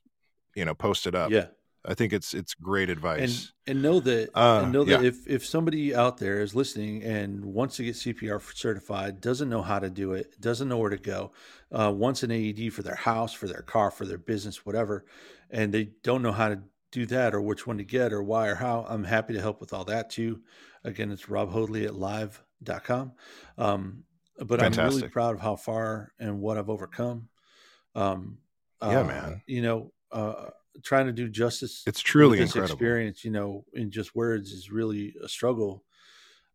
you know, posted up. yeah, I think it's it's great advice. and know that Uh, and know that yeah. if if somebody out there is listening and wants to get CPR certified, doesn't know how to do it, doesn't know where to go, uh, wants an AED for their house, for their car, for their business, whatever, and they don't know how to do that or which one to get or why or how, I'm happy to help with all that too. Again, it's Rob Hoadley at live.com. Um, but I'm really proud of how far and what I've overcome. Um, Yeah, uh, man. You know, uh, trying to do justice It's truly this incredible. experience you know in just words is really a struggle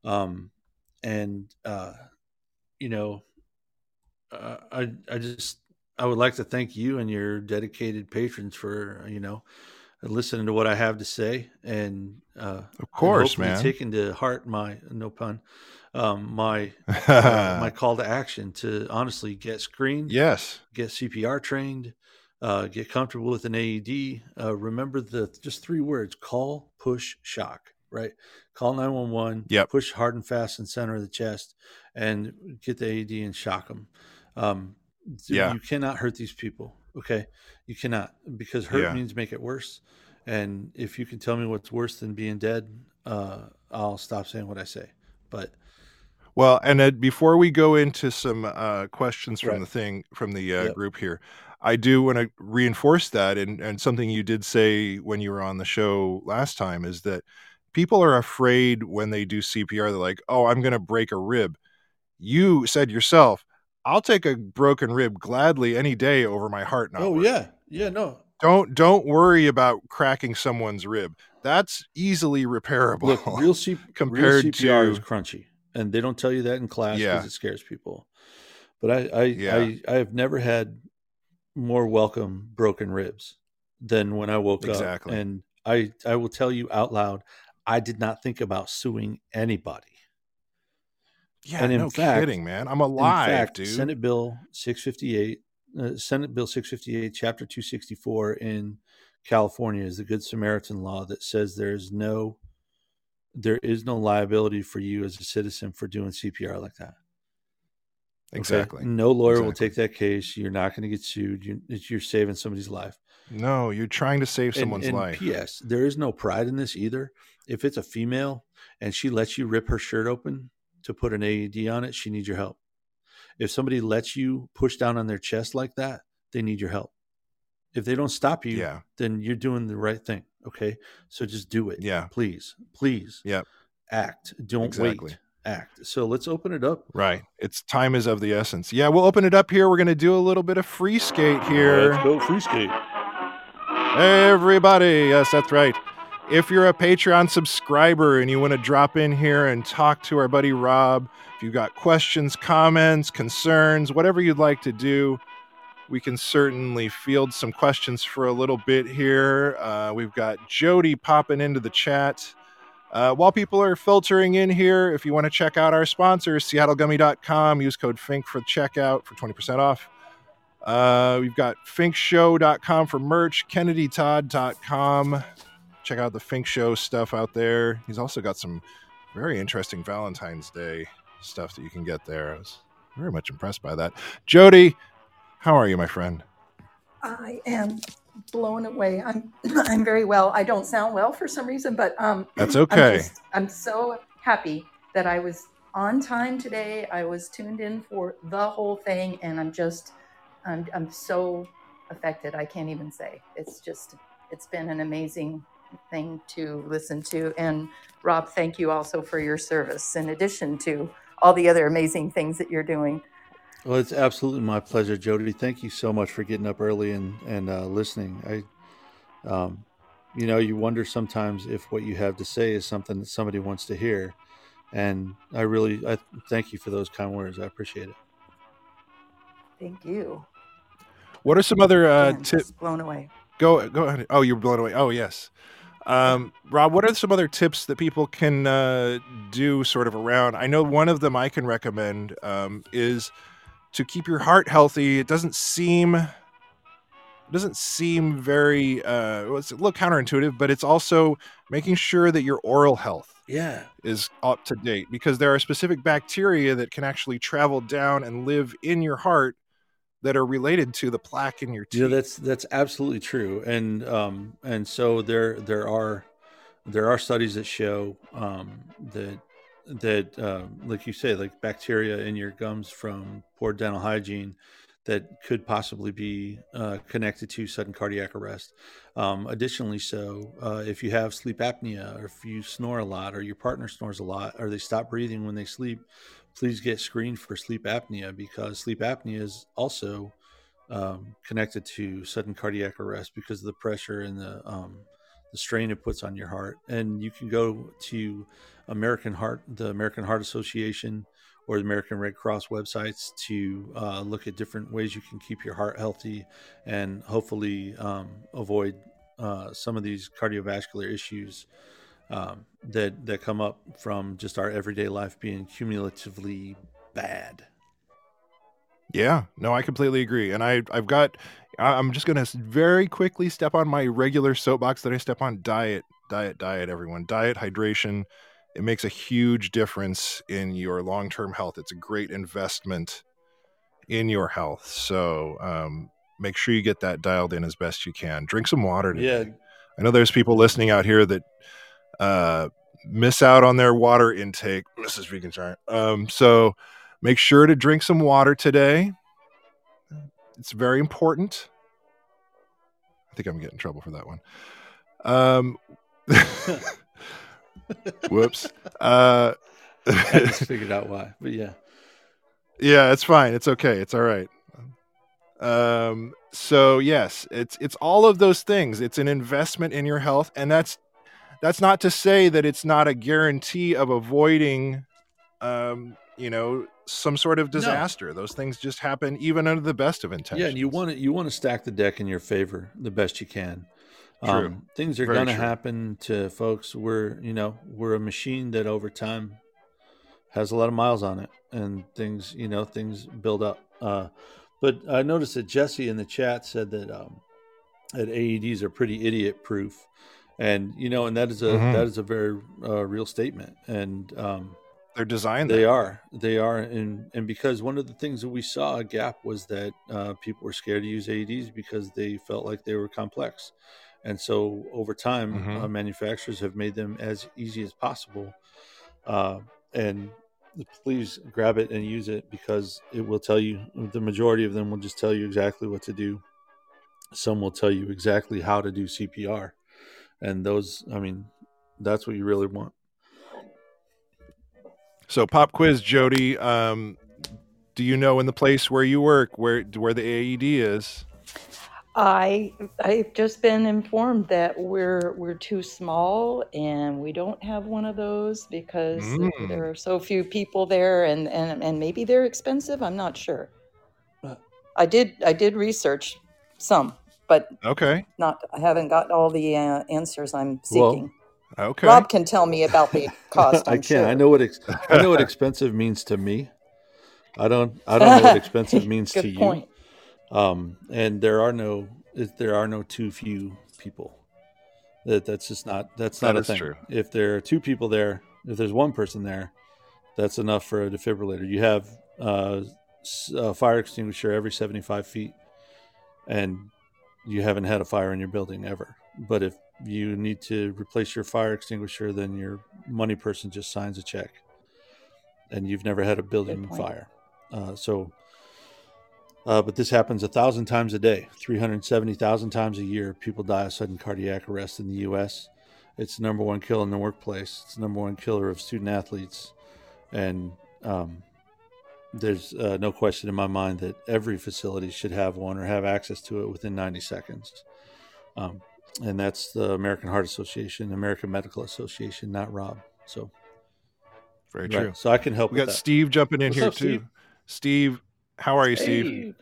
um and uh you know uh, i i just i would like to thank you and your dedicated patrons for you know listening to what i have to say and uh Of course, man. taking to heart my no pun um my uh, my call to action to honestly get screened yes. get CPR trained, uh, get comfortable with an AED. Uh, remember the just three words: call, push, shock. Right? Call nine one one. Yep. Push hard and fast in center of the chest, and get the AED and shock them. Um, Yeah. You cannot hurt these people. Okay, you cannot because hurt Yeah. means make it worse. And if you can tell me what's worse than being dead, uh, I'll stop saying what I say. But Well, and uh, before we go into some uh, questions from Right. the thing from the uh, Yep. group here, I do want to reinforce that, and and something you did say when you were on the show last time is that people are afraid when they do CPR. They're like, "Oh, I'm going to break a rib." You said yourself, "I'll take a broken rib gladly any day over my heart not oh working." yeah, yeah, no, Don't don't worry about cracking someone's rib. That's easily repairable. Look, real, C- compared real CPR to- is crunchy, and they don't tell you that in class because Yeah. it scares people. But I, I, Yeah. I, I have never had more welcome broken ribs than when I woke Exactly. up. And I, I will tell you out loud, I did not think about suing anybody. yeah, and in no fact- kidding, man. I'm alive, in fact, dude. Senate Bill 658, uh, Senate Bill 658, Chapter 264 in California is the Good Samaritan law that says there is no there is no liability for you as a citizen for doing CPR like that. Okay? exactly. No lawyer will take that case. You're not going to get sued. You're, you're saving somebody's life. No, you're trying to save someone's and life. P.S. There is no pride in this either. If it's a female and she lets you rip her shirt open to put an AED on it, she needs your help. If somebody lets you push down on their chest like that, they need your help. If they don't stop you, Yeah. then you're doing the right thing. Okay. So just do it. Yeah. Please. Please. Yep. Act. Don't Exactly. wait. Act. So let's open it up. Right. It's time is of the essence. Yeah, we'll open it up here. We're going to do a little bit of free skate here. Let's go free skate. Everybody. Yes, that's right. If you're a Patreon subscriber and you want to drop in here and talk to our buddy Rob, if you've got questions, comments, concerns, whatever you'd like to do, we can certainly field some questions for a little bit here. Uh, we've got Jody popping into the chat. Uh, while people are filtering in here, if you want to check out our sponsors, seattlegummy.com, use code FINK for checkout for 20% off. Uh, we've got finkshow.com for merch, kennedytodd.com. Check out the Fink Show stuff out there. He's also got some very interesting Valentine's Day stuff that you can get there. I was very much impressed by that. Jody, how are you, my friend? I am blown away. I'm I'm very well. I don't sound well for some reason, but um That's I'm okay. just- I'm so happy that I was on time today. I was tuned in for the whole thing and I'm just I'm I'm so affected. I can't even say. It's just it's been an amazing thing to listen to. And Rob, thank you also for your service, in addition to all the other amazing things that you're doing. Well, it's absolutely my pleasure, Jody. Thank you so much for getting up early and and uh, listening. I, um, you know, you wonder sometimes if what you have to say is something that somebody wants to hear, and I really I thank you for those kind words. I appreciate it. Thank you. What are some other uh, tips? blown away. Go go ahead. Oh, you're blown away. Oh, yes. Um, Rob, what are some other tips that people can uh, do sort of around? I know one of them I can recommend um, is to keep your heart healthy. It doesn't seem it doesn't seem very uh, well, it's a little counterintuitive, but it's also making sure that your oral health Yeah, is up to date because there are specific bacteria that can actually travel down and live in your heart that are related to the plaque in your teeth. Yeah, that's that's absolutely true, and um, and so there there are there are studies that show um, that that uh, like you say, like bacteria in your gums from poor dental hygiene that could possibly be uh, connected to sudden cardiac arrest. Um, additionally, so uh, if you have sleep apnea, or if you snore a lot, or your partner snores a lot, or they stop breathing when they sleep, please get screened for sleep apnea because sleep apnea is also um, connected to sudden cardiac arrest because of the pressure and the um, the strain it puts on your heart. And you can go to American Heart, the American Heart Association, or the American Red Cross websites to uh, look at different ways you can keep your heart healthy and hopefully um, avoid uh, some of these cardiovascular issues um, that that come up from just our everyday life being cumulatively bad. Yeah, no, I completely agree. And I, I've got, I'm just going to very quickly step on my regular soapbox that I step on diet, diet, diet, everyone. Diet, hydration. It makes a huge difference in your long term health. It's a great investment in your health. So um, make sure you get that dialed in as best you can. Drink some water. Today. Yeah, I know there's people listening out here that uh, miss out on their water intake, Mrs. Vegan Giant. Um, so make sure to drink some water today. It's very important. I think I'm getting in trouble for that one. Um, whoops. Uh, I just figured out why, but yeah. yeah, it's fine. It's okay. It's all right. Um, so yes, it's it's all of those things. It's an investment in your health, and that's that's not to say that it's not a guarantee of avoiding, um, you know, some sort of disaster. Those things just happen even under the best of intentions. Yeah, and you want to you want to stack the deck in your favor the best you can. True. Um, things are going to happen to folks. We're you know we're a machine that over time has a lot of miles on it, and things you know things build up. Uh, but I noticed that Jesse in the chat said that um, that AEDs are pretty idiot proof, and you know, and that is a Mhm. that is a very uh, real statement, and um, they're designed. they are. They are. And and because one of the things that we saw a gap was that uh, people were scared to use AEDs because they felt like they were complex. And so over time, Mhm. uh, manufacturers have made them as easy as possible. Uh, and please grab it and use it because it will tell you, the majority of them will just tell you exactly what to do. Some will tell you exactly how to do CPR. And those, I mean, that's what you really want. So pop quiz, Jody. Um, do you know in the place where you work where where the AED is? I I've just been informed that we're we're too small and we don't have one of those because Mm. there are so few people there and, and and maybe they're expensive. I'm not sure. I did I did research some, but Okay. not I haven't got all the uh, answers I'm Well, seeking. Okay. Rob can tell me about the cost. I I'm can. sure. I know what ex- I know what expensive means to me. I don't. I don't know what expensive means Good to you. Um, and there are no. There are no too few people. That that's just not. That's not That a thing. true. If there are two people there, if there's one person there, that's enough for a defibrillator. You have uh, s- a fire extinguisher every 75 feet, and you haven't had a fire in your building ever. But if you need to replace your fire extinguisher, then your money person just signs a check, and you've never had a building fire. Uh, so, uh, but this happens a thousand times a day, three hundred seventy thousand times a year. People die of sudden cardiac arrest in the U.S. It's the number one killer in the workplace. It's the number one killer of student athletes, and um, there's uh, no question in my mind that every facility should have one or have access to it within 90 seconds. Um, and that's the American Heart Association, American Medical Association, not Rob. So, Very right. true. So I can help We with got that. Steve jumping in What's here up, too. Steve? Steve, how are you, Steve?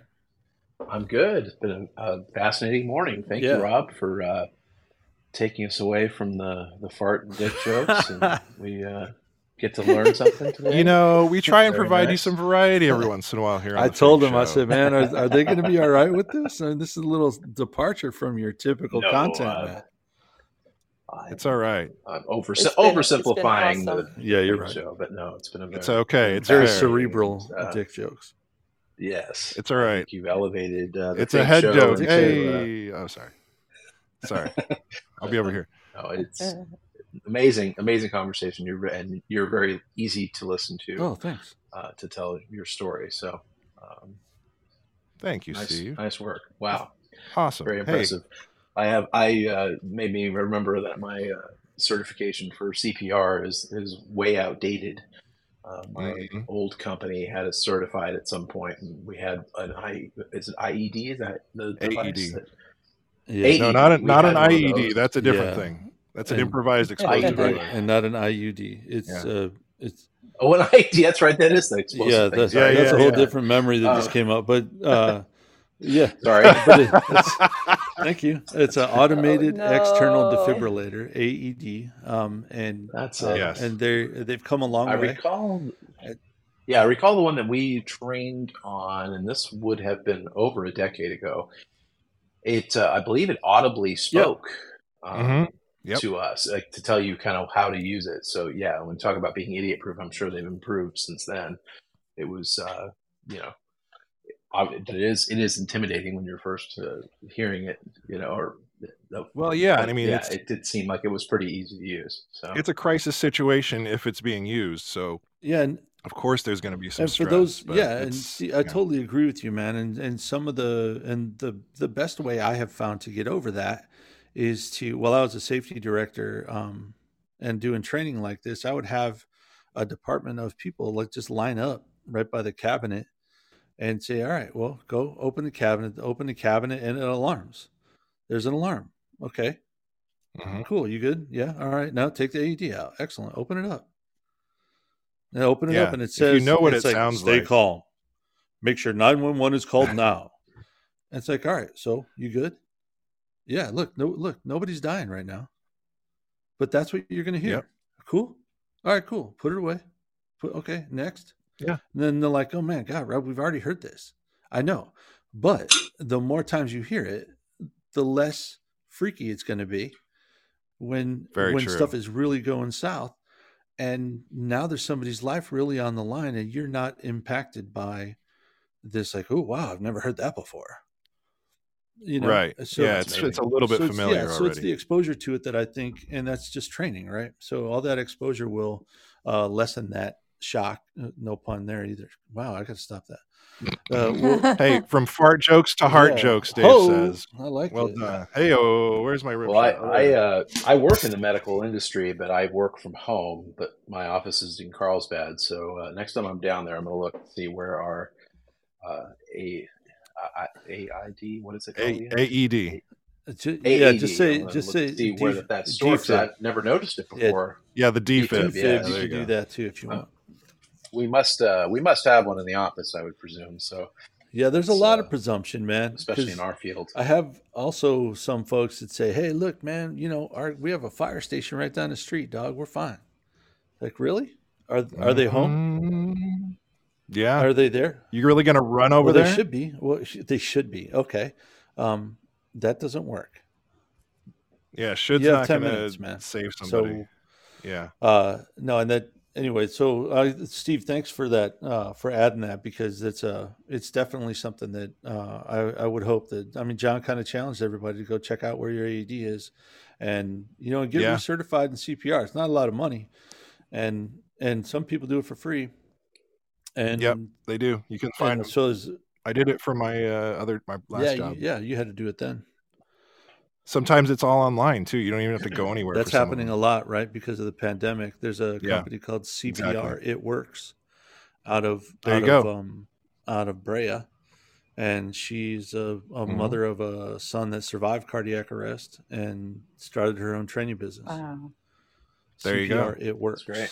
I'm good. It's been a, a fascinating morning. Thank Yeah. you, Rob, for uh, taking us away from the, the fart and dick jokes. And we uh, get to learn something today. You know, we try and Very provide you some variety every once in a while here. On I the told Freak him, I said, man, are, are they going to be all right with this? I mean, this is a little departure from your typical No, content, uh, it's all right. I'm over, It's been- it's oversimplifying awesome. the Yeah, you're right. show, but no, it's been a very, It's okay. It's Very cerebral Uh, dick jokes. Yes, It's all right. you've elevated. Uh, the It's a Fink head show joke. into, uh, Hey, oh, sorry, sorry. I'll be over here. no, it's amazing, amazing conversation. You're and you're very easy to listen to. Oh, thanks. uh, to tell your story. So, um, Thank you, nice, Steve. nice work. Wow, Awesome. very Hey, impressive. I have I uh, made me remember that my uh, certification for CPR is is way outdated. Uh, my Mhm. old company had us certified at some point, and we had an I is it IED? Is that the? AED. That, Yeah. no, not a, not an had one of IED. That's a different Yeah. thing. That's an And- improvised IED. explosive. right, Right. and not an IUD. It's Yeah. uh, it's oh, an IED. That's right. That is the explosive yeah, thing. that's, Yeah, Sorry. that's yeah, a whole yeah. different memory that just Uh, came up. But uh, yeah, Sorry. but it, it's, thank you. It's an automated Oh, external defibrillator (AED), um, and That's uh, uh, Yes. and they they've come a long I way. recall. Yeah, I recall the one that we trained on, and this would have been over a decade ago. It, uh, I believe, it audibly spoke um, Mhm. Yep. to us, like to tell you kind of how to use it. So yeah, when we talk about being idiot proof, I'm sure they've improved since then. It was, uh, you know, but it is it is intimidating when you're first uh, hearing it, you know, or. uh, Well, yeah, but I mean, yeah, it's- it did seem like it was pretty easy to use. So It's a crisis situation if it's being used. So Yeah, and of course there's going to be some and for stress. those yeah and see, i yeah. totally agree with you man and and some of the and the the best way i have found to get over that is to while i was a safety director um and doing training like this i would have a department of people like just line up right by the cabinet and say all right well go open the cabinet open the cabinet and it alarms. There's an alarm. Okay. Mhm. cool. You good? Yeah. All right. Now take the aed out. Excellent. Open it up. Now open it Yeah, up and it if says you know what it's it like, sounds stay like. calm. Make sure 911 is called now. And it's like all right. So you good yeah look no look nobody's dying right now. But that's what you're gonna hear. Yep. cool. All right cool. Put it away. Put okay next. Yeah. and then they're like oh man god rob we've already heard this. I know. But the more times you hear it the less freaky it's going to be when Very when true. stuff is really going south and now there's somebody's life really on the line and you're not impacted by this like oh wow i've never heard that before you know right. so yeah, it's it's a little bit so it's- familiar yeah, so it's the exposure to it that i think and that's just training right so all that exposure will uh, lessen that shock Uh, no pun there either wow i gotta stop that uh, well, hey, from fart jokes to heart yeah. jokes, Dave Ho! says. i like Well it done. Hey, oh, where's my rib Well, I shot? I, uh, I work in the medical industry, but I work from home. But my office is in Carlsbad, so uh, next time I'm down there, I'm going to look and see where our uh, a A- AID what is it called? A- again? AED. Ju- AED. yeah just I'm say gonna just say to see where def- that, that stores. I've never noticed it before. Yeah, the defib. defib, yeah, you there can do that too if you Uh, want We must uh, we must have one in the office, I would presume. So yeah there's a lot uh, of presumption man Especially in our field. I have also some folks that say, "Hey, look, man, you know, our we have a fire station right down the street, dog. We're fine." Like, really? Are are they home? Yeah. Are they there? You're really going to run over well, there? they should be. Well, sh- they should be. Okay, um, that doesn't work. Yeah, should's have not 10 going to minutes, man. save somebody. So, yeah. uh, no, and that anyway. So, uh, Steve, thanks for that uh, for adding that because it's uh it's definitely something that uh, I I would hope that I mean John kind of challenged everybody to go check out where your AED is, and you know get Yeah. recertified in CPR. It's not a lot of money, and and some people do it for free. And Yep, They do. You can find them. so is I did it for my uh, other my last yeah job. You, yeah you had to do it then. Sometimes it's all online too. You don't even have to go anywhere. That's for some of happening a lot, right? Because of the pandemic. There's a Yeah, company called CPR. exactly. It works out of There out you of go. um out of Brea, and she's a, a Mhm. mother of a son that survived cardiac arrest and started her own training business. Wow. There you go. It works. great.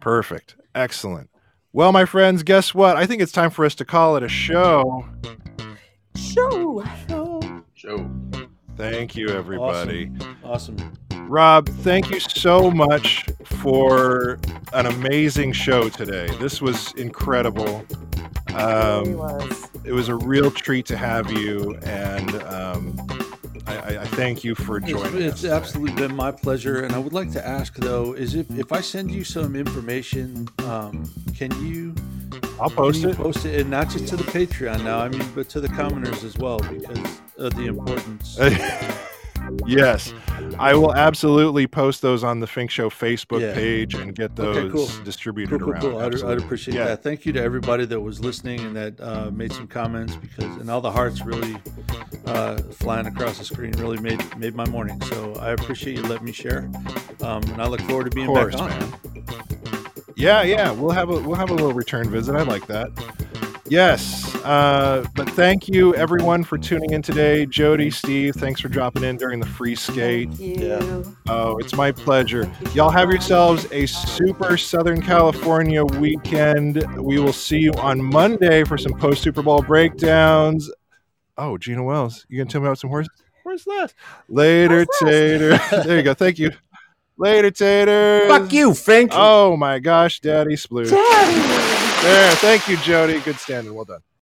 Perfect. Excellent. Well, my friends, guess what? I think it's time for us to call it a show. Show. Show. Show. Thank you, everybody. Awesome. Rob, thank you so much for an amazing show today. This was incredible. really Um, was. it was a real treat to have you, and um, I, I, thank you for joining it's us. today. absolutely been my pleasure, and I would like to ask though: is if if I send you some information, um, can you I'll post you it. post it, and not just to the Patreon now, I mean, but to the commoners as well, because of the importance. yes, I will absolutely post those on the Fink Show Facebook Yeah. page and get those Okay, cool. distributed Cool, cool, around. cool. I'd, I'd appreciate Yeah. that. Thank you to everybody that was listening and that uh, made some comments because, and all the hearts really uh, flying across the screen really made made my morning. So I appreciate you letting me share, um, and I look forward to being course, back on. man. Yeah, yeah, we'll have a we'll have a little return visit. I like that. Yes, uh, but thank you everyone for tuning in today. Jody, Steve, thanks for dropping in during the free skate. Thank you. Yeah. Oh, it's my pleasure. You Y'all have yourselves a super Southern California weekend. We will see you on Monday for some post Super Bowl breakdowns. Oh, Gina Wells, you gonna tell me about some horse? Where's that? Later, Horse less. Tater. there you go. Thank you. Later, Tater. Fuck you, Fink. Oh my gosh, Daddy Sploosh. Daddy. There. Thank you, Jody. Good standing. Well done.